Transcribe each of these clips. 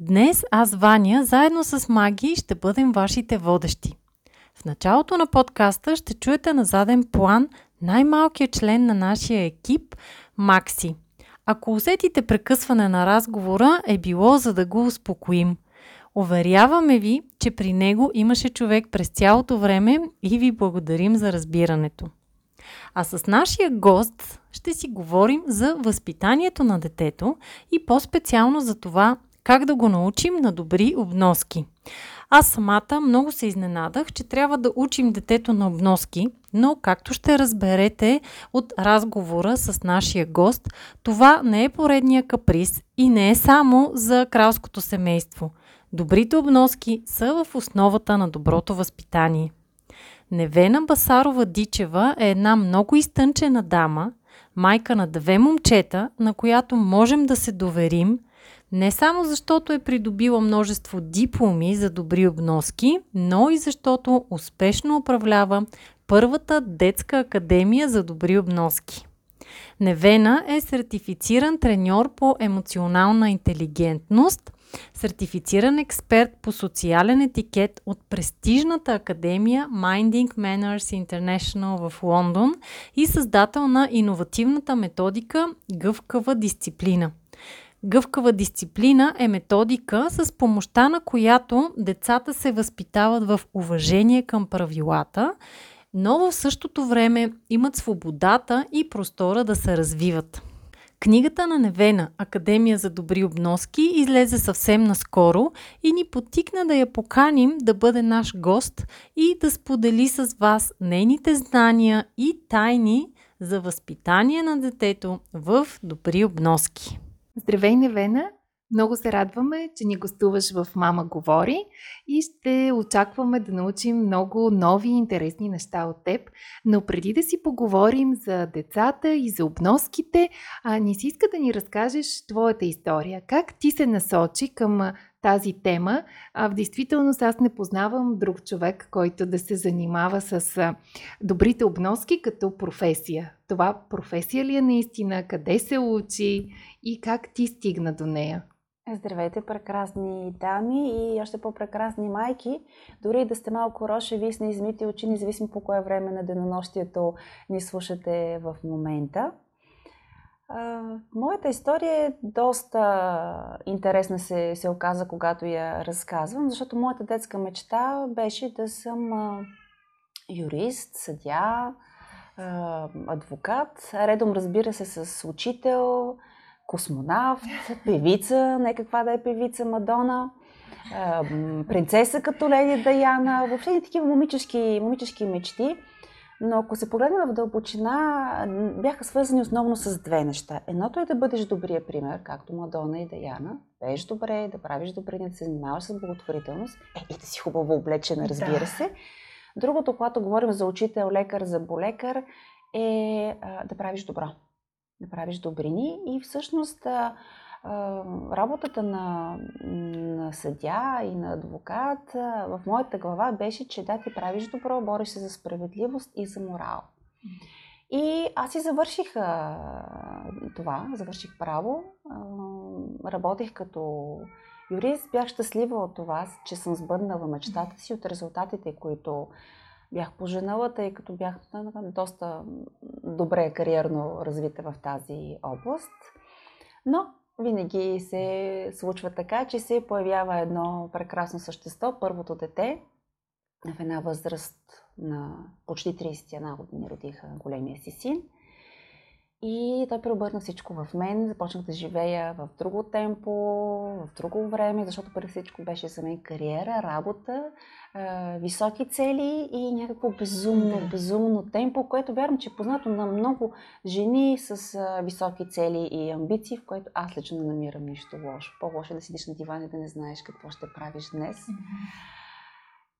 Днес аз, Ваня, заедно с Маги ще бъдем вашите водещи. В началото на подкаста ще чуете на заден план най-малкият член на нашия екип – Макси. Ако усетите прекъсване на разговора, е било за да го успокоим. Уверяваме ви, че при него имаше човек през цялото време и ви благодарим за разбирането. А с нашия гост ще си говорим за възпитанието на детето и по-специално за това как да го научим на добри обноски. Аз самата много се изненадах, че трябва да учим детето на обноски, но както ще разберете от разговора с нашия гост, това не е поредния каприз и не е само за кралското семейство. Добрите обноски са в основата на доброто възпитание. Невена Басарова Дичева е една много изтънчена дама, майка на две момчета, на която можем да се доверим, не само защото е придобила множество дипломи за добри обноски, но и защото успешно управлява първата детска академия за добри обноски. Невена е сертифициран треньор по емоционална интелигентност, сертифициран експерт по социален етикет от престижната академия Minding Manners International в Лондон и създател на иновативната методика Гъвкава дисциплина – Гъвкава дисциплина е методика, с помощта на която децата се възпитават в уважение към правилата, но в същото време имат свободата и простора да се развиват. Книгата на Невена Академия за добри обноски излезе съвсем наскоро и ни потикна да я поканим да бъде наш гост и да сподели с вас нейните знания и тайни за възпитание на детето в добри обноски. Здравей, Невена! Много се радваме, че ни гостуваш в Мама говори и ще очакваме да научим много нови и интересни неща от теб. Но преди да си поговорим за децата и за обноските, а, ни си иска да ни разкажеш твоята история. Как ти се насочи към тази тема. А в действителност аз не познавам друг човек, който да се занимава с добрите обноски като професия. Това професия ли е наистина? Къде се учи? И как ти стигна до нея? Здравейте, прекрасни дами и още по-прекрасни майки. Дори да сте малко рошеви с неизмити очи, независимо по кое време на денонощието ни слушате в момента. Моята история е доста интересна се, се оказа, когато я разказвам, защото моята детска мечта беше да съм юрист, съдя, адвокат, редом разбира се с учител, космонавт, певица, не каква да е певица Мадона, принцеса като Леди Даяна, въобще такива момически, момически мечти. Но ако се погледнем в дълбочина, бяха свързани основно с две неща. Едното е да бъдеш добрия пример, както Мадона и Даяна. Пееш добре, да правиш добре, да се занимаваш с благотворителност. Е, и да си хубаво облечена, разбира да. се. Другото, когато говорим за учител, лекар, за болекар, е а, да правиш добро да правиш добрини и всъщност работата на, на съдя и на адвокат в моята глава беше, че да, ти правиш добро, бориш се за справедливост и за морал. И аз и завърших това, завърших право, работех като юрист, бях щастлива от това, че съм сбъднала мечтата си от резултатите, които бях поженала, тъй като бях доста добре кариерно развита в тази област. Но винаги се случва така, че се появява едно прекрасно същество, първото дете, в една възраст на почти 31 години родиха големия си син. И той преобърна всичко в мен. Започнах да живея в друго темпо, в друго време, защото преди всичко беше за мен кариера, работа, високи цели и някакво безумно, безумно темпо, което вярвам, че е познато на много жени с високи цели и амбиции, в което аз лично не намирам нищо лошо. По-лошо е да седиш на диван и да не знаеш какво ще правиш днес.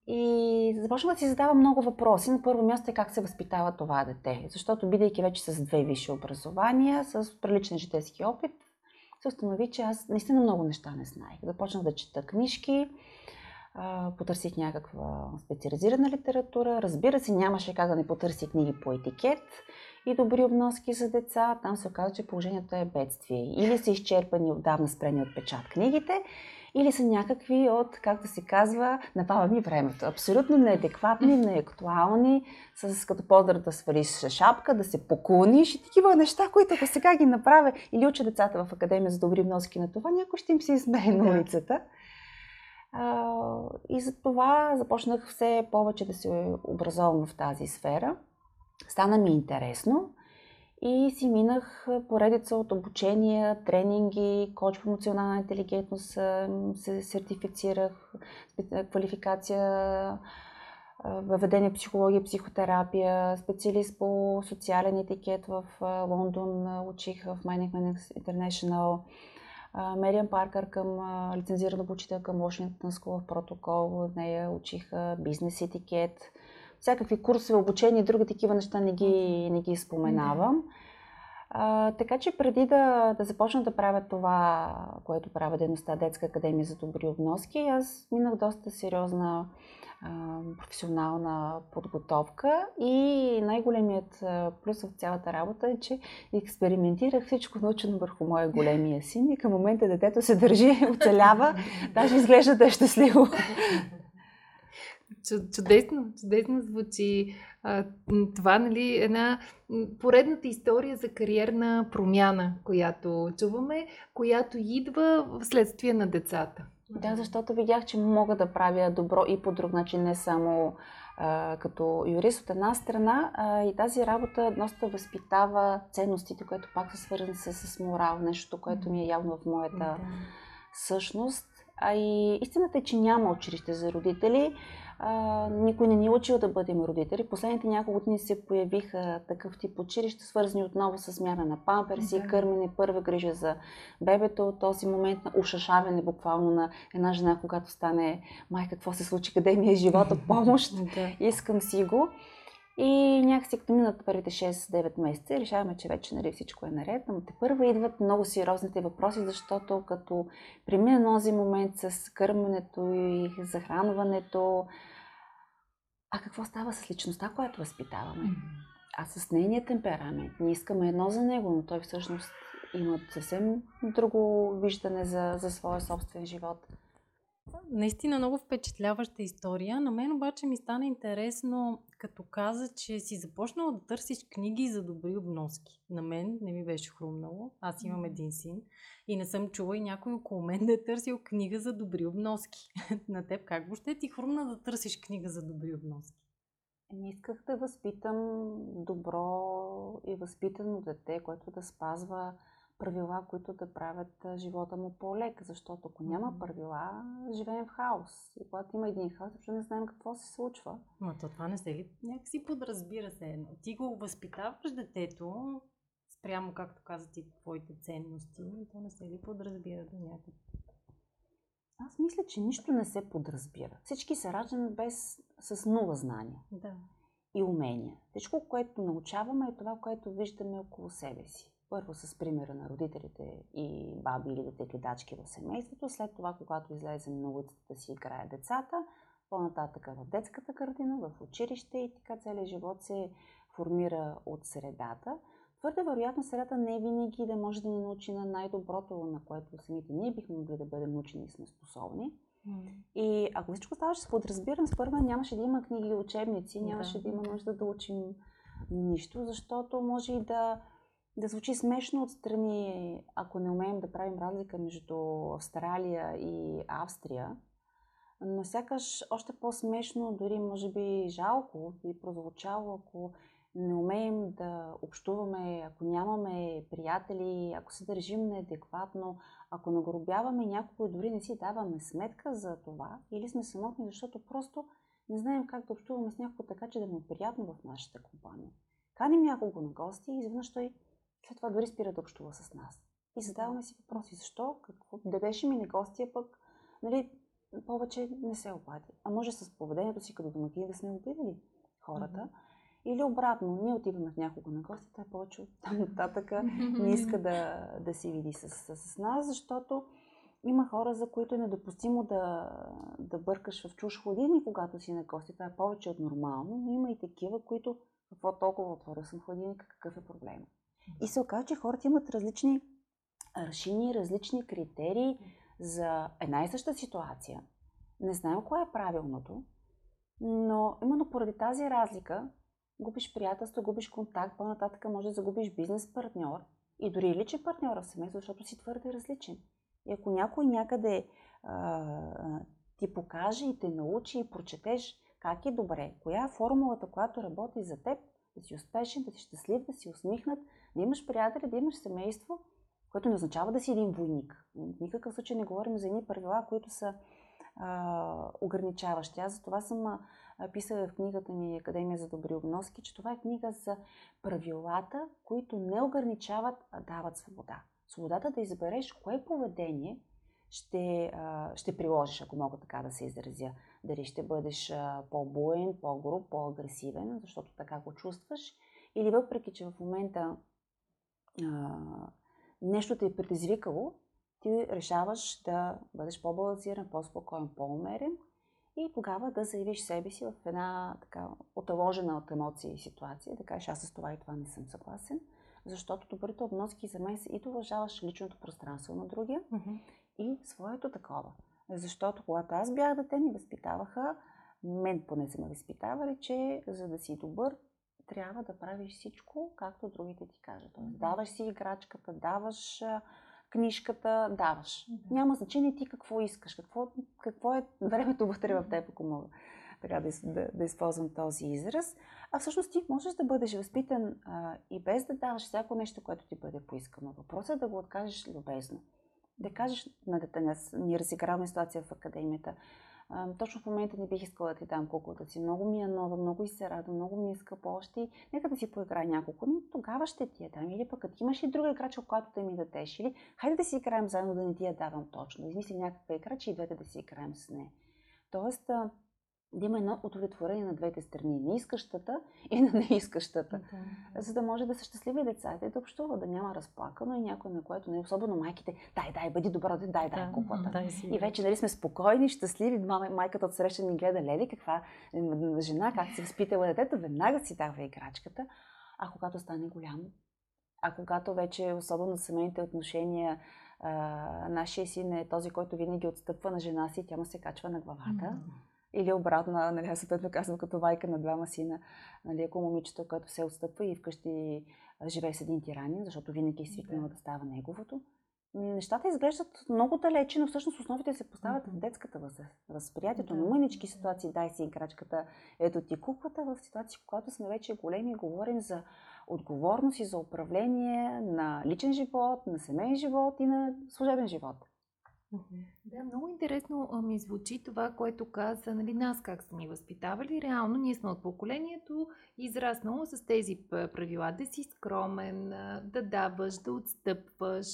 И започнах да си задавам много въпроси. На първо място е как се възпитава това дете. Защото, бидейки вече с две висши образования, с приличен житейски опит, се установи, че аз наистина много неща не знаех. Започнах да чета книжки, потърсих някаква специализирана литература. Разбира се, нямаше как да не потърси книги по етикет и добри обноски за деца. Там се оказа, че положението е бедствие. Или са изчерпани отдавна спрени от печат книгите, или са някакви от, както се казва, напава ми времето. Абсолютно неадекватни, неактуални, с като поздрав да свалиш шапка, да се поклониш и такива неща, които ако сега ги направя или уча децата в академия за добри вноски на това, някой ще им се измее на улицата. и за това започнах все повече да се образовам в тази сфера. Стана ми интересно и си минах поредица от обучения, тренинги, коч по емоционална интелигентност, се сертифицирах, квалификация въведение психология, психотерапия, специалист по социален етикет в Лондон, учих в Minings International, Мериан Паркър към лицензиран обучител към Washington School of Protocol, от нея учих бизнес етикет, всякакви курсове, обучение и други такива неща не ги, не ги споменавам. А, така че преди да, да започна да правя това, което правя дейността Детска академия за добри обноски, аз минах доста сериозна а, професионална подготовка и най-големият плюс в цялата работа е, че експериментирах всичко научено върху моя големия син и към момента детето се държи, оцелява, даже изглежда да е щастливо. Чудесно, чудесно звучи това, нали, една поредната история за кариерна промяна, която чуваме, която идва вследствие на децата. Да, защото видях, че мога да правя добро и по друг начин, не само а, като юрист от една страна. А, и тази работа доста възпитава ценностите, които пак са свързани с, с морал, нещо, което ми е явно в моята да. същност. А и истината е, че няма училище за родители а, никой не ни е учил да бъдем родители. Последните няколко дни се появиха такъв тип училища, свързани отново с смяна на памперси, да. кърмене, първа грижа за бебето, този момент на ушашаване буквално на една жена, когато стане май какво се случи, къде ми е живота, помощ, искам си го. И някакси като минат първите 6-9 месеца, решаваме, че вече нали, всичко е наред, но те първо идват много сериозните въпроси, защото като премина този момент с кърменето и захранването, а какво става с личността, която възпитаваме? А с нейния темперамент. Ние искаме едно за него, но той всъщност има съвсем друго виждане за, за своя собствен живот. Наистина много впечатляваща история. На мен обаче ми стана интересно, като каза, че си започнала да търсиш книги за добри обноски. На мен не ми беше хрумнало. Аз имам един син и не съм чула и някой около мен да е търсил книга за добри обноски. На теб как въобще ти хрумна да търсиш книга за добри обноски? Не исках да възпитам добро и възпитано дете, което да спазва правила, които да правят живота му по-лек, защото ако няма правила, живеем в хаос. И когато има един хаос, защото не знаем какво се случва. Но то това не се ли някакси подразбира се едно? Ти го възпитаваш детето, спрямо, както каза ти, твоите ценности, и то не се ли подразбира до някъде? Аз мисля, че нищо не се подразбира. Всички са раждани без, с нула знания. Да. И умения. Всичко, което научаваме е това, което виждаме около себе си първо с примера на родителите и баби или дете гледачки в семейството, след това, когато излезем на улицата да си играят децата, по-нататък в детската картина, в училище и така целият живот се формира от средата. Твърде вероятно средата не е винаги да може да ни научи на най-доброто, на което самите ние бихме могли да бъдем научени и сме способни. Mm. И ако всичко ставаше с подразбиране, според нямаше да има книги и учебници, нямаше да. да има нужда да учим нищо, защото може и да да звучи смешно отстрани, ако не умеем да правим разлика между Австралия и Австрия, но сякаш още по-смешно, дори може би жалко би прозвучало, ако не умеем да общуваме, ако нямаме приятели, ако се държим неадекватно, ако нагробяваме някого и дори не си даваме сметка за това, или сме самотни, защото просто не знаем как да общуваме с някого така, че да му е приятно в нашата компания. Каним някого на гости и изведнъж той след това дори спира да общува с нас. И задаваме си въпроси, защо, какво, да беше ми на гостия пък, нали, повече не се обади. А може с поведението си като домакини да сме обидели хората. Mm-hmm. Или обратно, ние отиваме в някого на гости, той повече от там нататък не иска да, да си види с, с, с нас, защото има хора, за които е недопустимо да, да бъркаш в чуш хладилник, когато си на гости. Това е повече от нормално, но има и такива, които какво толкова отворя съм хладилника, какъв е проблема. И се оказва, че хората имат различни аршини, различни критерии за една и съща ситуация. Не знаем кое е правилното, но именно поради тази разлика губиш приятелство, губиш контакт, по-нататък може да загубиш бизнес партньор и дори личен партньор в семейство, защото си твърде различен. И ако някой някъде а, ти покаже и те научи и прочетеш как е добре, коя е формулата, която работи за теб, да си успешен, да си щастлив, да си усмихнат, да имаш приятели, да имаш семейство, което не означава да си един войник. В никакъв случай не говорим за едни правила, които са а, ограничаващи. Аз за това съм а, писала в книгата ми Академия за добри обноски, че това е книга за правилата, които не ограничават, а дават свобода. Свободата да избереш кое поведение ще, а, ще приложиш, ако мога така да се изразя. Дали ще бъдеш а, по-буен, по-груб, по-агресивен, защото така го чувстваш, или въпреки, че в момента а, нещо те е предизвикало, ти решаваш да бъдеш по-балансиран, по-спокоен, по-умерен и тогава да заявиш себе си в една така оталожена от емоции ситуация, да кажеш аз с това и това не съм съгласен, защото добрите обноски за мен са и да уважаваш личното пространство на другия mm-hmm. и своето такова. Защото когато аз бях дете, ни възпитаваха, мен поне са ме възпитавали, че за да си добър, трябва да правиш всичко, както другите ти кажат. Тоест, даваш си играчката, даваш книжката, даваш. Mm-hmm. Няма значение ти какво искаш, какво, какво е времето вътре в теб, ако мога така да, да, да използвам този израз. А всъщност ти можеш да бъдеш възпитан а, и без да даваш всяко нещо, което ти бъде поискано. Въпросът е да го откажеш любезно. Да кажеш на дете, ние разиграваме ситуация в академията. Точно в момента не бих искала да ти дам куклата си. Много ми е нова, много и се радва, много ми иска още. Нека да си поиграе няколко, но тогава ще ти я дам. Или пък като имаш и друга играчка, която да ми дадеш. Или хайде да си играем заедно, да не ти я давам точно. Да измислим някаква игра, и двете да си играем с нея. Тоест, да има едно удовлетворение на двете страни, на искащата и на неискащата, да. за да може да са щастливи децата и да общуват, да няма разплакано и някой на което не, особено майките, дай, дай, бъди добър, дай, дай, дай куклата. Да, и вече нали сме спокойни, щастливи, мама, майката отсреща ни гледа, лели, каква жена, как си възпитала детето, веднага си дава играчката, а когато стане голям, а когато вече, особено семейните отношения, а, нашия син е този, който винаги отстъпва на жена си, тя му се качва на главата. Mm-hmm или обратно, нали, аз съответно казвам като майка на двама сина, нали, ако момичето, което се отстъпва и вкъщи живее с един тиранин, защото винаги е свикнала да. става неговото. Нещата изглеждат много далече, но всъщност основите се поставят mm-hmm. в детската възраст. Възприятието да. на мънички ситуации, дай си играчката, ето ти куклата, в ситуации, когато сме вече големи, говорим за отговорност и за управление на личен живот, на семейен живот и на служебен живот. Да, много интересно ми звучи това, което каза, нали, нас как са ни възпитавали. Реално ние сме от поколението, израснало с тези правила да си скромен, да даваш, да отстъпваш,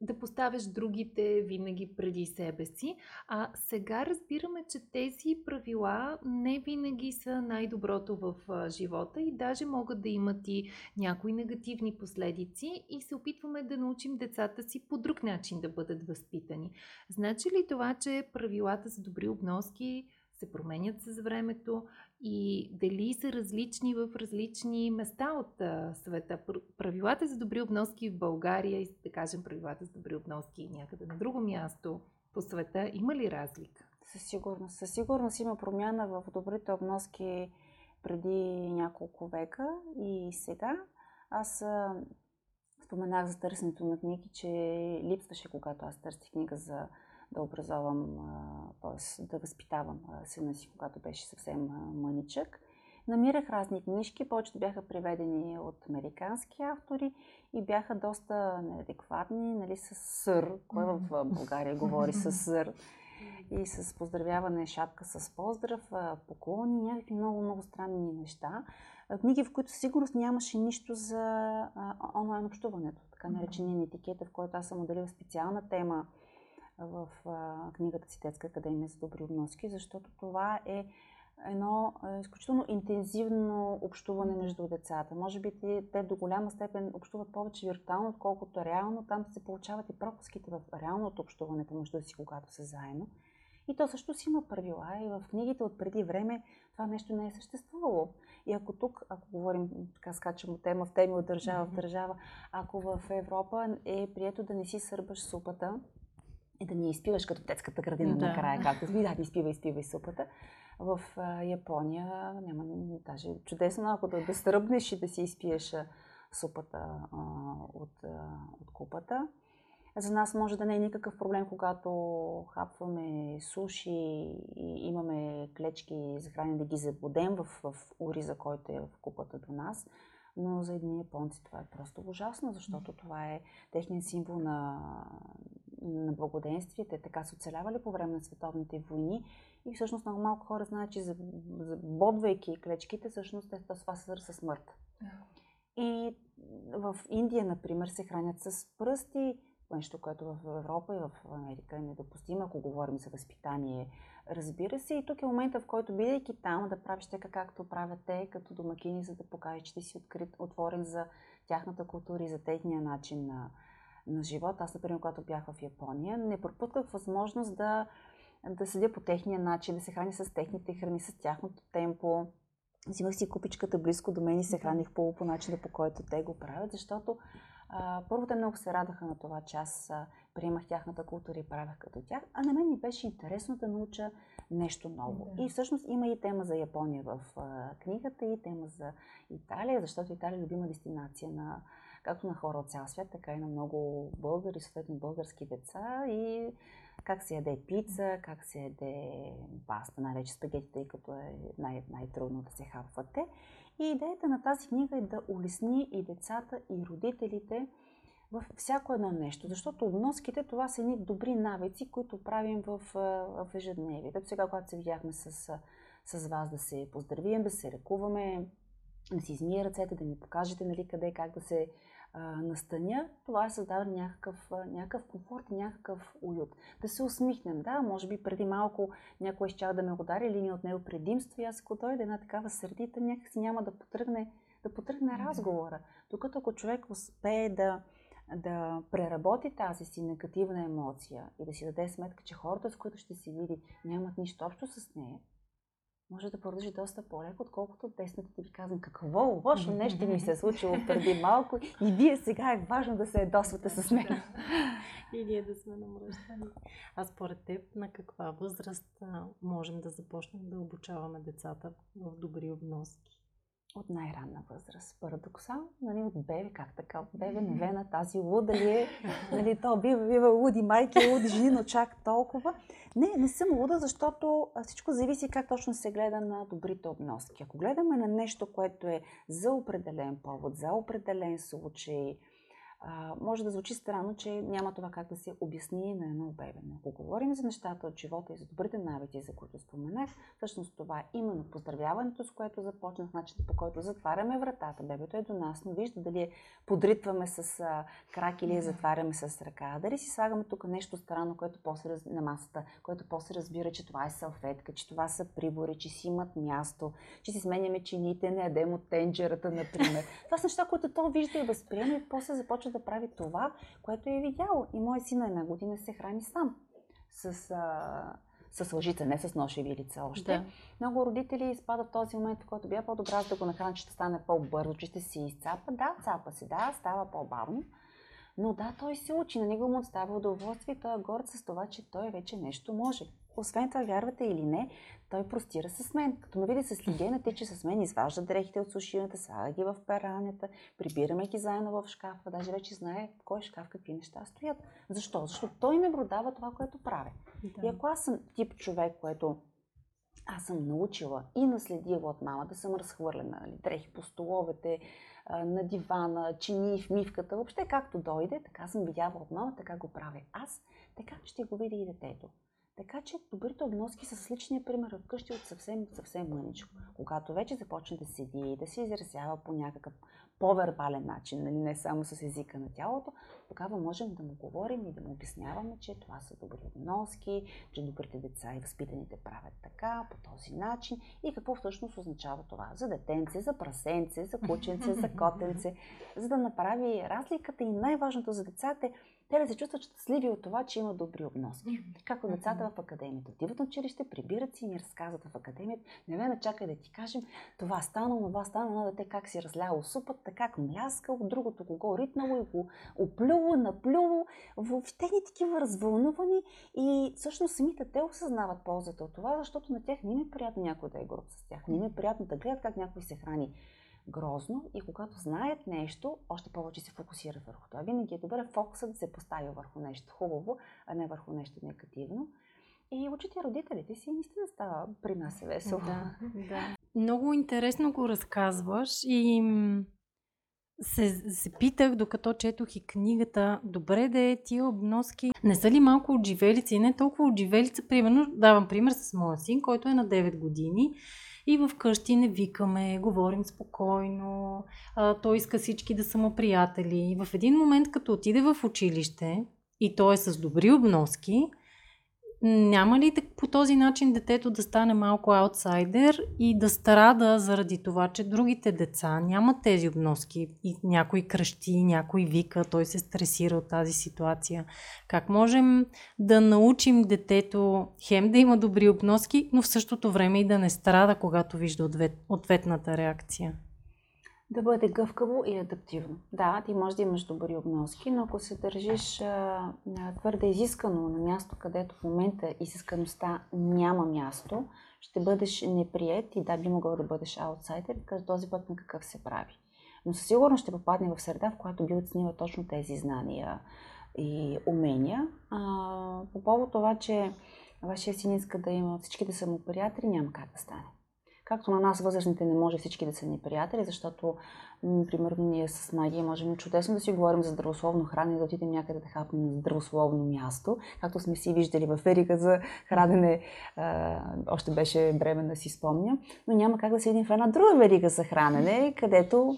да поставяш другите винаги преди себе си. А сега разбираме, че тези правила не винаги са най-доброто в живота и даже могат да имат и някои негативни последици и се опитваме да научим децата си по друг начин да бъдат възпитани. Значи ли това, че правилата за добри обноски се променят с времето и дали са различни в различни места от а, света. Правилата за добри обноски в България и да кажем правилата за добри обноски някъде на друго място по света, има ли разлика? Със сигурност. Със сигурност има промяна в добрите обноски преди няколко века и сега. Аз споменах за търсенето на книги, че липсваше, когато аз търсих книга за да образовам, т.е. да възпитавам сина си, когато беше съвсем мъничък. намирах разни книжки, повечето бяха преведени от американски автори и бяха доста неадекватни, нали, с сър, кой в България говори с сър и с поздравяване, шапка с поздрав, поклони, някакви много-много странни неща. Книги, в които сигурност нямаше нищо за онлайн общуването, така наречения етикета, в който аз съм отделила специална тема в книгата си Детска академия за добри обноски, защото това е едно изключително интензивно общуване между децата. Може би те до голяма степен общуват повече виртуално, отколкото реално. Там се получават и пропуските в реалното общуване между си, когато са заедно. И то също си има правила и в книгите от преди време това нещо не е съществувало. И ако тук, ако говорим, така скачам от тема в теми от държава в държава, ако в Европа е прието да не си сърбаш супата и да ни изпиваш като детската градина да. накрая, както ви да, изпива, изпивай супата, в Япония няма даже чудесно, ако да, да стръбнеш и да си изпиеш супата а, от, а, от купата. За нас може да не е никакъв проблем, когато хапваме суши и имаме клечки за хранене да ги забудем в, в уриза, който е в купата до нас. Но за едни японци това е просто ужасно, защото това е техният символ на, на благоденствие. Те така са оцелявали по време на световните войни и всъщност много малко хора знаят, че забодвайки клечките, всъщност това се свързва с смърт. И в Индия, например, се хранят с пръсти, нещо, което в Европа и в Америка е недопустимо, ако говорим за възпитание. Разбира се, и тук е момента, в който бидейки там, да правиш така както правят те, като домакини, за да покажеш, че ти си открит, отворен за тяхната култура и за техния начин на, на живот. Аз, например, когато бях в Япония, не пропусках възможност да, да седя по техния начин, да се храня с техните храни, с тяхното темпо. Взимах си купичката близко до мен и се храних по, по начина, по който те го правят, защото първо те много се радаха на това, че аз приемах тяхната култура и правях като тях, а на мен ми беше интересно да науча нещо ново. Да. И всъщност има и тема за Япония в книгата, и тема за Италия, защото Италия е любима дестинация на както на хора от цял свят, така и на много българи, съответно български деца и как се яде пица, как се яде паста, най-вече спагети, тъй като е най- най-трудно да се хапват те. И идеята на тази книга е да улесни и децата, и родителите в всяко едно нещо, защото обноските това са едни добри навици, които правим в, в ежедневието. Сега, когато се видяхме с, с вас да се поздравим, да се ръкуваме, да си измия ръцете, да ни покажете нали, къде как да се а, настаня, това е създава някакъв, някакъв комфорт и някакъв уют. Да се усмихнем. Да, може би преди малко някой ще да ме удари или ни от него предимство и аз ако дойде една такава сърдита, някакси няма да потръгне, да потръгне разговора. Докато ако човек успее да, да преработи тази си негативна емоция и да си даде сметка, че хората, с които ще се види, нямат нищо общо с нея, може да продължи доста по-леко, отколкото десната ти ви казвам какво лошо нещо ми се е случило преди малко и вие сега е важно да се едосвате с мен. и ние да сме намръщани. А според теб на каква възраст можем да започнем да обучаваме децата в добри обноски? От най-ранна възраст. Парадоксално, нали, от бебе, как така, от бебе невена, тази луда ли е, нали, то бива, бива луди майки, луди жени, но чак толкова. Не, не съм луда, защото всичко зависи как точно се гледа на добрите обноски. Ако гледаме на нещо, което е за определен повод, за определен случай, а, може да звучи странно, че няма това как да се обясни на едно бебе. Но ако говорим за нещата от живота и за добрите навици, за които споменах, всъщност това е именно поздравяването, с което започнах, начинът по който затваряме вратата. Бебето е до нас, но вижда дали подритваме с а, крак или я затваряме с ръка. Дали си слагаме тук нещо странно, което после на масата, което после разбира, че това е салфетка, че това са прибори, че си имат място, че си сменяме чините, не ядем от тенджерата, например. това са неща, които то вижда и възприема и после започва да прави това, което е видял. И моят син на една година се храни сам. С, а, с лъжица, не с нож и лица още. Да. Много родители изпадат в този момент, в който бия по-добра, да го нахрани, че ще стане по-бързо, че ще си изцапа. Да, цапа си, да, става по-бавно. Но да, той се учи, на него му става удоволствие и той е горд с това, че той вече нещо може. Освен това, вярвате или не, той простира с мен. Като ме види с лигена, те, че с мен изважда дрехите от сушилната, слага ги в пералнята, прибираме ги заедно в шкафа. Даже вече знае в кой шкаф какви неща стоят. Защо? Защото той ме продава това, което правя. Да. И ако аз съм тип човек, което аз съм научила и наследила от мама да съм разхвърлена, нали, дрехи по столовете, на дивана, чини в мивката, въобще както дойде, така съм видяла от мама, така го правя аз, така ще го види и детето. Така че добрите обноски са с личния пример от къщи от съвсем, съвсем мъничко. Когато вече започне да седи и да се изразява по някакъв по-вербален начин, нали, не само с езика на тялото, тогава можем да му говорим и да му обясняваме, че това са добри обноски, че добрите деца и възпитаните правят така, по този начин и какво всъщност означава това за детенце, за прасенце, за кученце, за котенце, за да направи разликата и най-важното за децата е те да се чувстват щастливи от това, че има добри обноски. Както децата в академията. Отиват на училище, прибират си и ни разказват в академията. Не ме чакай да ти кажем, това стана, това стана, едно дете как си разляло супата, как мляскал, другото кого ритнало и го оплюло, наплюло. Въобще ни такива развълнувани и всъщност самите те осъзнават ползата от това, защото на тях не им е приятно някой да е груб с тях. Не им е приятно да гледат как някой се храни грозно и когато знаят нещо, още повече се фокусира върху това. Винаги е добре фокуса да се постави върху нещо хубаво, а не върху нещо негативно. И учите родителите си, наистина става при нас е весело. Да, да. Много интересно го разказваш и се, се питах, докато четох и книгата, добре да е тия обноски. Не са ли малко от живелица и не толкова от живелица? Примерно, давам пример с моя син, който е на 9 години и в къщи не викаме, говорим спокойно, а, той иска всички да са му приятели. И в един момент, като отиде в училище и той е с добри обноски, няма ли по този начин детето да стане малко аутсайдер и да страда заради това, че другите деца нямат тези обноски и някой кръщи, някой вика, той се стресира от тази ситуация? Как можем да научим детето хем да има добри обноски, но в същото време и да не страда, когато вижда ответ, ответната реакция? Да бъде гъвкаво и адаптивно. Да, ти можеш да имаш добри обноски, но ако се държиш а, твърде изискано на място, където в момента изискаността няма място, ще бъдеш неприят и да, би могъл да бъдеш аутсайдер, като този път на какъв се прави. Но със сигурност ще попадне в среда, в която би оценила точно тези знания и умения. А, по повод това, че вашия син иска да има всички да са няма как да стане. Както на нас, възрастните, не може всички да са ни приятели, защото, примерно, ние с Магия можем чудесно да си говорим за здравословно хранене, да отидем някъде да хапнем на здравословно място, както сме си виждали в Ерика за хранене, а, още беше време да си спомня, но няма как да седим в една друга верига за хранене, където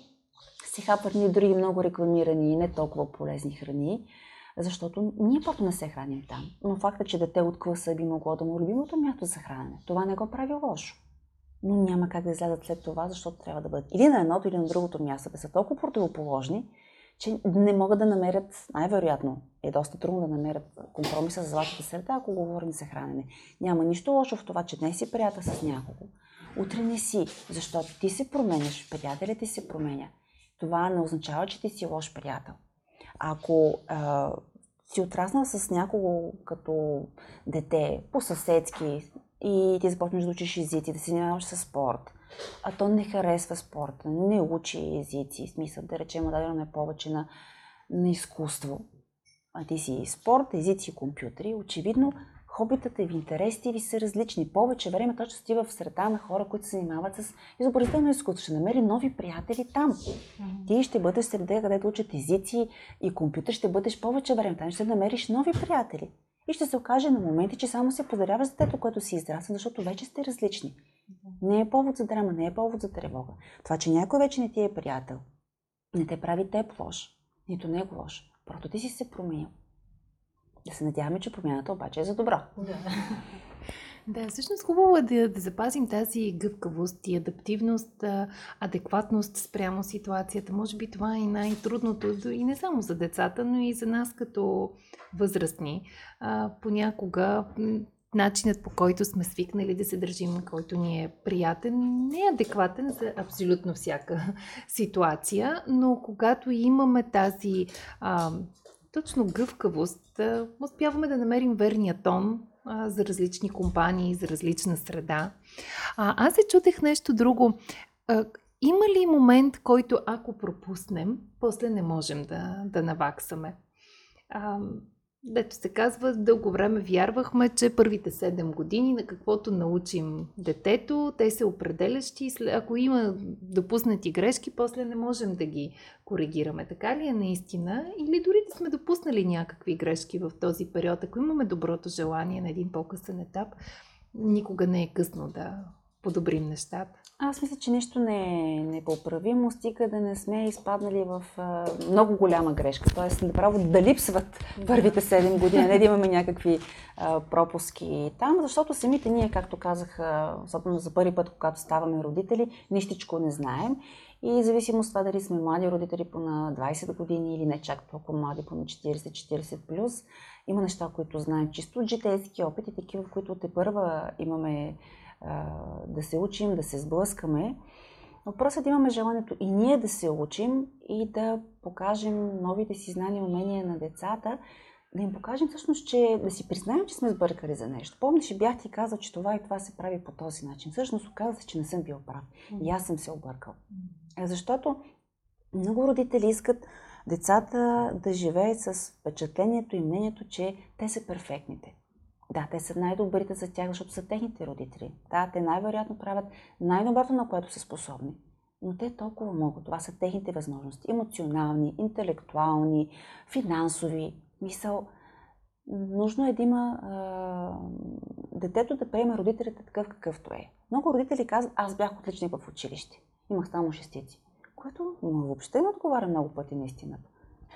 си хапват ни други много рекламирани и не толкова полезни храни, защото ние просто не се храним там. Но факта, че дете от класа би могло да му любимото място за хранене, това не го прави лошо но няма как да излязат след това, защото трябва да бъдат или на едното, или на другото място. Те са толкова противоположни, че не могат да намерят, най-вероятно е доста трудно да намерят компромиса за златата среда, ако говорим за хранене. Няма нищо лошо в това, че днес си приятел с някого. Утре не си, защото ти се променяш, приятелят ти се променя. Това не означава, че ти си лош приятел. Ако а, си отраснал с някого като дете, по-съседски, и ти започнеш да учиш езици, да се занимаваш с спорт, а то не харесва спорта, не учи езици, смисъл да речем, дадено е повече на, на изкуство. А ти си спорт, езици и компютри, очевидно хобитата и интересите ви са различни. Повече време точно сти в среда на хора, които се занимават с изобразително изкуство. Ще намери нови приятели там. Ти ще бъдеш среда, където учат езици и компютър, ще бъдеш повече време. Там ще намериш нови приятели. И ще се окаже на моменти, че само се подаряваш за детето, което си израсна, защото вече сте различни. Не е повод за драма, не е повод за тревога. Това, че някой вече не ти е приятел, не те прави теб лош, нито не е лош. Просто ти си се променил. Да се надяваме, че промяната обаче е за добро. Да. Да, всъщност хубаво е да, да запазим тази гъвкавост и адаптивност, адекватност спрямо ситуацията. Може би това е най-трудното и не само за децата, но и за нас като възрастни. А, понякога начинът по който сме свикнали да се държим, който ни е приятен, не е адекватен за абсолютно всяка ситуация, но когато имаме тази а, точно гъвкавост, а, успяваме да намерим верния тон за различни компании, за различна среда. А, аз се чудех нещо друго. А, има ли момент, който ако пропуснем, после не можем да, да наваксаме? А, Дето се казва, дълго време вярвахме, че първите 7 години на каквото научим детето, те са определящи. Ако има допуснати грешки, после не можем да ги коригираме. Така ли е наистина? Или дори да сме допуснали някакви грешки в този период, ако имаме доброто желание на един по-късен етап, никога не е късно да подобрим нещата. Аз мисля, че нищо не е непоправимо, стига да не сме изпаднали в а, много голяма грешка. Тоест, направо да липсват първите 7 години, не да имаме някакви а, пропуски там, защото самите ние, както казах, особено за първи път, когато ставаме родители, нищичко не знаем. И зависимо от това дали сме млади родители по на 20 години или не чак толкова млади, по на 40-40 плюс, има неща, които знаем чисто от житейски опит и такива, които те първа имаме да се учим, да се сблъскаме. Въпросът е да имаме желанието и ние да се учим и да покажем новите си знания и умения на децата, да им покажем всъщност, че да си признаем, че сме сбъркали за нещо. Помниш, бях ти казал, че това и това се прави по този начин. Всъщност оказа се, че не съм бил прав. И аз съм се объркал. Защото много родители искат децата да живеят с впечатлението и мнението, че те са перфектните. Да, те са най-добрите за тях, защото са техните родители. Да, те най-вероятно правят най-доброто, на което са способни. Но те толкова могат. Това са техните възможности. Емоционални, интелектуални, финансови. Мисъл, нужно е да има а, детето да приеме родителите такъв какъвто е. Много родители казват, аз бях отличник в училище. Имах само шестици. Което въобще не отговаря много пъти на истината.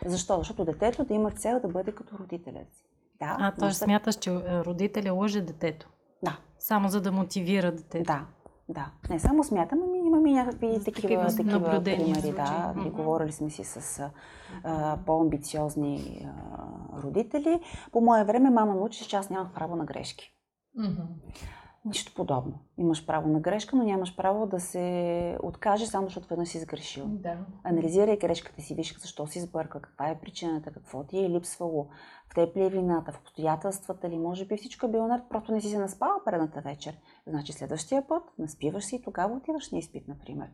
Защо? Защото детето да има цел да бъде като родителят си. Да, а, т.е. смяташ, че е, родителя лъже детето? Да. Само за да мотивира детето? Да. Да, не само смятам, ами имаме някакви такива, такива примери. Да, mm-hmm. говорили сме си с а, по-амбициозни а, родители. По мое време мама научи, че аз нямах право на грешки. Mm-hmm. Нищо подобно. Имаш право на грешка, но нямаш право да се откаже само защото веднъж си сгрешил. Да. Анализирай грешката си, виж защо си сбърка, каква е причината, какво ти е липсвало, в теб ли е вината, в обстоятелствата ли, може би всичко е било наред, просто не си се наспала предната вечер. Значи следващия път наспиваш си и тогава отиваш на изпит, например.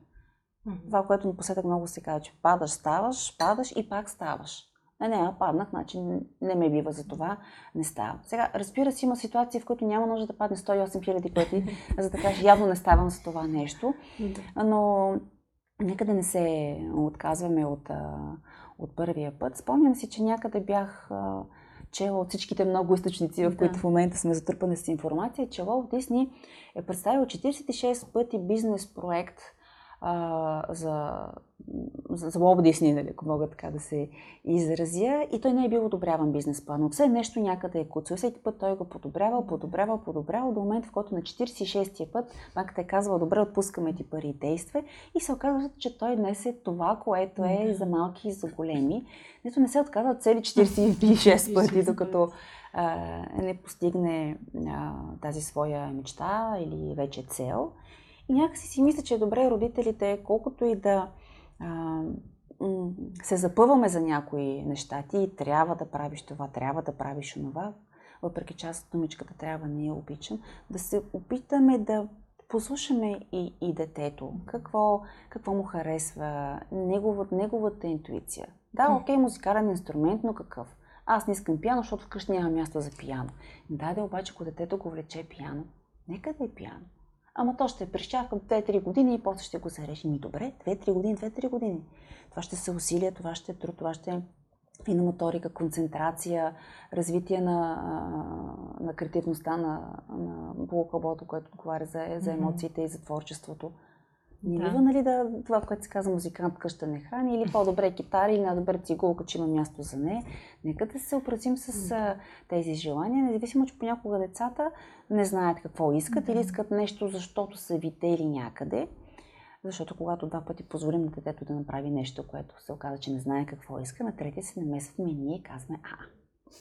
Mm-hmm. Това, което напоследък много се казва, че падаш, ставаш, падаш и пак ставаш. Не, не, а паднах, значи не ме бива за това, не става. Сега, разбира се, има ситуации, в които няма нужда да падне 108 хиляди пъти, за да кажеш, явно не ставам за това нещо. Но нека да не се отказваме от, от първия път. Спомням си, че някъде бях чела от всичките много източници, в които да. в момента сме затрупани с информация, че Уолт Дисни е представил 46 пъти бизнес проект а, за, за, Disney, нали, ако мога така да се изразя. И той не е бил одобряван бизнес план. Все нещо някъде е куцал. Всеки път той го подобрявал, подобрявал, подобрявал до момента, в който на 46-я път банката е казвала, добре, отпускаме ти пари и действа. И се оказва, че той днес е това, което е за малки и за големи. Нито не се отказва цели 46 пъти, докато а, не постигне а, тази своя мечта или вече цел. Някакси си мисля, че е добре родителите, колкото и да а, се запъваме за някои неща. Ти трябва да правиш това, трябва да правиш онова, въпреки че аз думичката трябва не я обичам, да се опитаме да послушаме и, и детето, какво, какво му харесва, неговата, неговата интуиция. Да, окей, музикален инструмент, но какъв? Аз не искам пиано, защото вкъщи няма място за пиано. Да, да, обаче, ако детето го влече пиано, нека да е пиано. Ама то ще прищява 2-3 години и после ще го зарежи. Ми добре, 2-3 години, 2-3 години. Това ще са усилия, това ще е труд, това ще е фина моторика, концентрация, развитие на, на креативността на, на полукълбото, което отговаря за, за емоциите и за творчеството. Не да. бива, нали, да, това, което се казва музикант къща не храни, или по-добре китара, или най-добре цигулка, че има място за нея. Нека да се опразим с а, тези желания, независимо, че понякога децата не знаят какво искат да. или искат нещо, защото са видели някъде. Защото когато два пъти позволим на детето да направи нещо, което се оказа, че не знае какво иска, на третия се намесваме и ние казваме, а,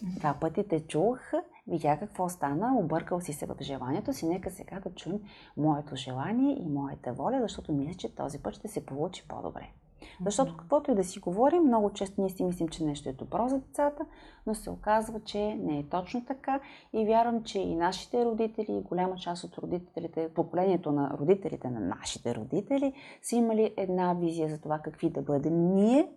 Два пъти те чух, видя какво стана, объркал си се в желанието си. Нека сега да чуем моето желание и моята воля, защото мисля, че този път ще се получи по-добре. Защото каквото и да си говорим, много често ние си мислим, че нещо е добро за децата, но се оказва, че не е точно така и вярвам, че и нашите родители, и голяма част от родителите, поколението на родителите на нашите родители са имали една визия за това какви да бъдем ние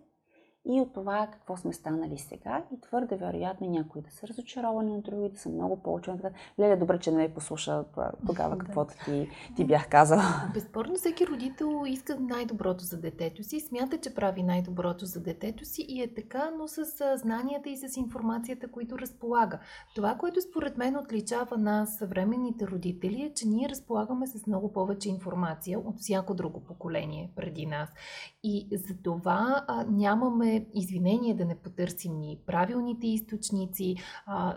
и от това какво сме станали сега. И твърде вероятно някои да са разочаровани от други, да са много по-учени. Леля, добре, че не ме послуша тогава каквото ти, ти бях казала. Безспорно всеки родител иска най-доброто за детето си, смята, че прави най-доброто за детето си и е така, но с знанията и с информацията, които разполага. Това, което според мен отличава нас, съвременните родители, е, че ние разполагаме с много повече информация от всяко друго поколение преди нас. И за това а, нямаме извинение да не потърсим и правилните източници,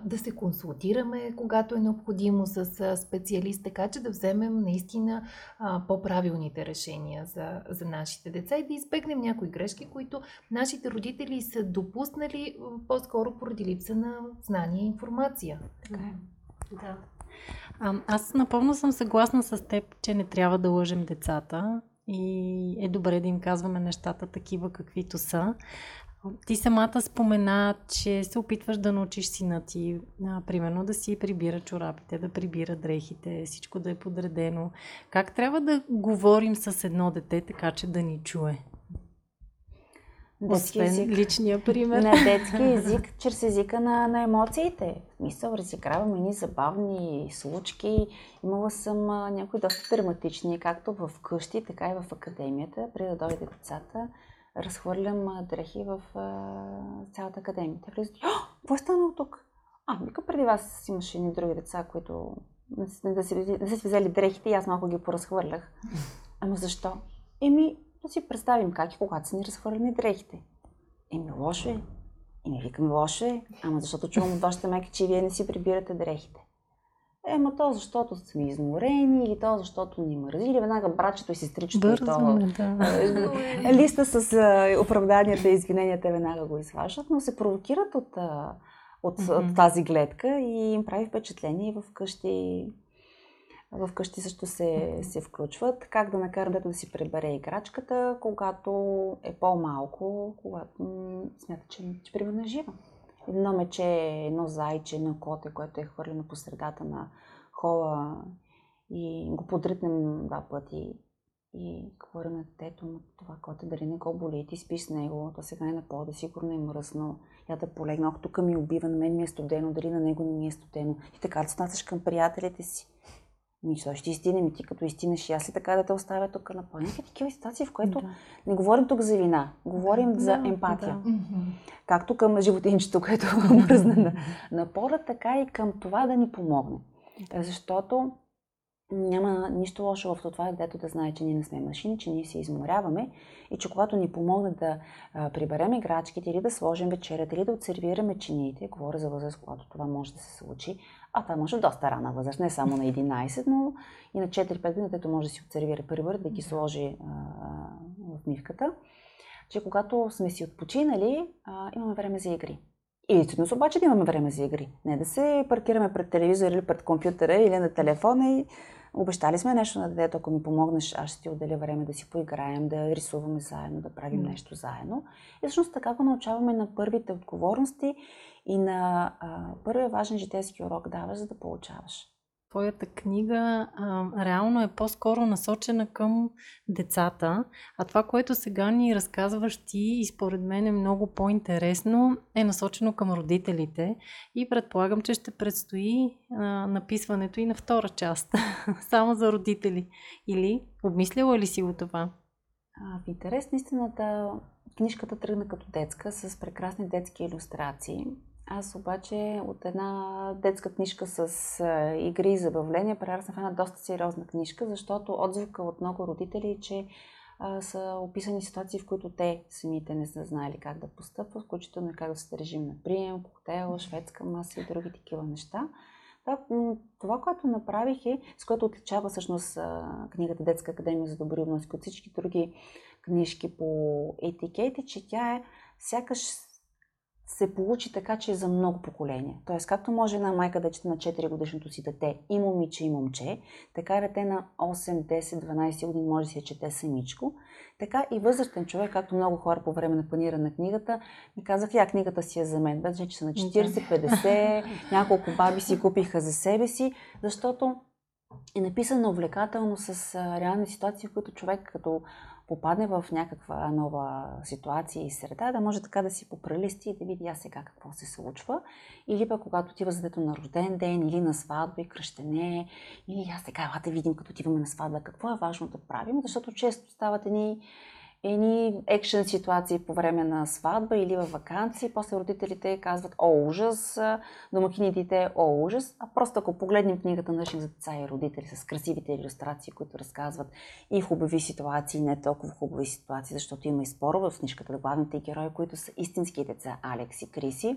да се консултираме, когато е необходимо с специалист, така че да вземем наистина по-правилните решения за, за нашите деца и да избегнем някои грешки, които нашите родители са допуснали по-скоро поради липса на знания и информация. Така е. Да. А, аз напълно съм съгласна с теб, че не трябва да лъжем децата и е добре да им казваме нещата такива каквито са. Ти самата спомена, че се опитваш да научиш сина ти, а, примерно да си прибира чорапите, да прибира дрехите, всичко да е подредено. Как трябва да говорим с едно дете, така че да ни чуе? Детски Освен език. личния пример. На детски език, чрез езика на, на емоциите. В смисъл, разиграваме ни забавни случки. Имала съм а, някои доста драматични, както в къщи, така и в академията. Преди да дойде децата, разхвърлям а, дрехи в а, цялата академия. Те влизат, какво е станало тук? А, вика, преди вас имаше едни други деца, които не, да си, да си взели дрехите и аз малко ги поразхвърлях. Ама защо? Еми, да си представим как и когато са ни разхвърлени дрехите. Еми, лошо е. Еми, викам, лошо е. Ама защото чувам от вашата майка, че вие не си прибирате дрехите. Ема то защото сме изморени, или то защото ни мързи, или веднага братчето и сестричето и то. Да. Листа с оправданията и извиненията веднага го изваждат, но се провокират от, от, mm-hmm. от тази гледка и им прави впечатление и вкъщи също се, се включват. Как да накарам дето да си прибере играчката, когато е по-малко, когато смята, че, че примерно е жива. Едно мече, едно зайче, едно коте, което е хвърлено по средата на хола и го подритнем два пъти и говорим на детето на това коте, дали не го боли, ти спиш с него, то сега е на пода, сигурно е мръсно, я да полегна, ох, тук ми убива, на мен ми е студено, дали на него не ми е студено. И така да се към приятелите си. Ми, що ще истинем и ти като истинеш и аз и така да те оставя тук на пълния. такива ситуации, в които да. не говорим тук за вина, говорим да, за емпатия. Да. Както към животинчето, което мръзна на, на пода, така и към това да ни помогне. Защото няма нищо лошо в това, дето да знае, че ние не сме машини, че ние се изморяваме и че когато ни помогне да а, приберем играчките или да сложим вечерята или да отсервираме чиниите, говоря за възраст, когато това може да се случи, а това може доста рана възраст, не само на 11, но и на 4-5 години, дето може да си отсервира първър, да ги сложи а, в мивката, че когато сме си отпочинали, а, имаме време за игри. И действително обаче да имаме време за игри. Не да се паркираме пред телевизора или пред компютъра или на телефона и Обещали сме нещо на детето, ако ми помогнеш, аз ще ти отделя време да си поиграем, да рисуваме заедно, да правим mm. нещо заедно. И всъщност така го научаваме на първите отговорности и на а, първия важен житейски урок даваш, за да получаваш. Твоята книга а, реално е по-скоро насочена към децата, а това, което сега ни разказваш ти и според мен е много по-интересно, е насочено към родителите и предполагам, че ще предстои а, написването и на втора част, само за родители. Или обмисляла ли си го това? А, в интерес на истината, книжката тръгна като детска с прекрасни детски иллюстрации. Аз обаче от една детска книжка с игри и забавления прераснах в една доста сериозна книжка, защото отзвука от много родители, е, че са описани ситуации, в които те самите не са знаели как да постъпват, включително и как да се режим на прием, коктейл, шведска маса и други такива неща. Това, това, което направих е, с което отличава всъщност книгата Детска академия за добри относи от всички други книжки по етикети, че тя е сякаш се получи така, че е за много поколения. Тоест, както може една майка да чете на 4 годишното си дете и момиче и момче, така и дете на 8, 10, 12 години може да си чете самичко. Така и възрастен човек, както много хора по време на планиране на книгата, ми казах, я книгата си е за мен. Без че са на 40, 50, няколко баби си купиха за себе си, защото е написана увлекателно с реални ситуации, в които човек като попадне в някаква нова ситуация и среда, да може така да си попрелисти и да види аз сега какво се случва. Или пък когато отива за дето на рожден ден, или на сватба и кръщене, или аз сега, да видим като отиваме на сватба, какво е важно да правим, защото често стават едни едни екшен ситуации по време на сватба или във вакансии, после родителите казват о ужас, домакините о ужас, а просто ако погледнем книгата на за деца и родители с красивите иллюстрации, които разказват и хубави ситуации, не толкова хубави ситуации, защото има и спорове в книжката главните герои, които са истински деца, Алекс и Криси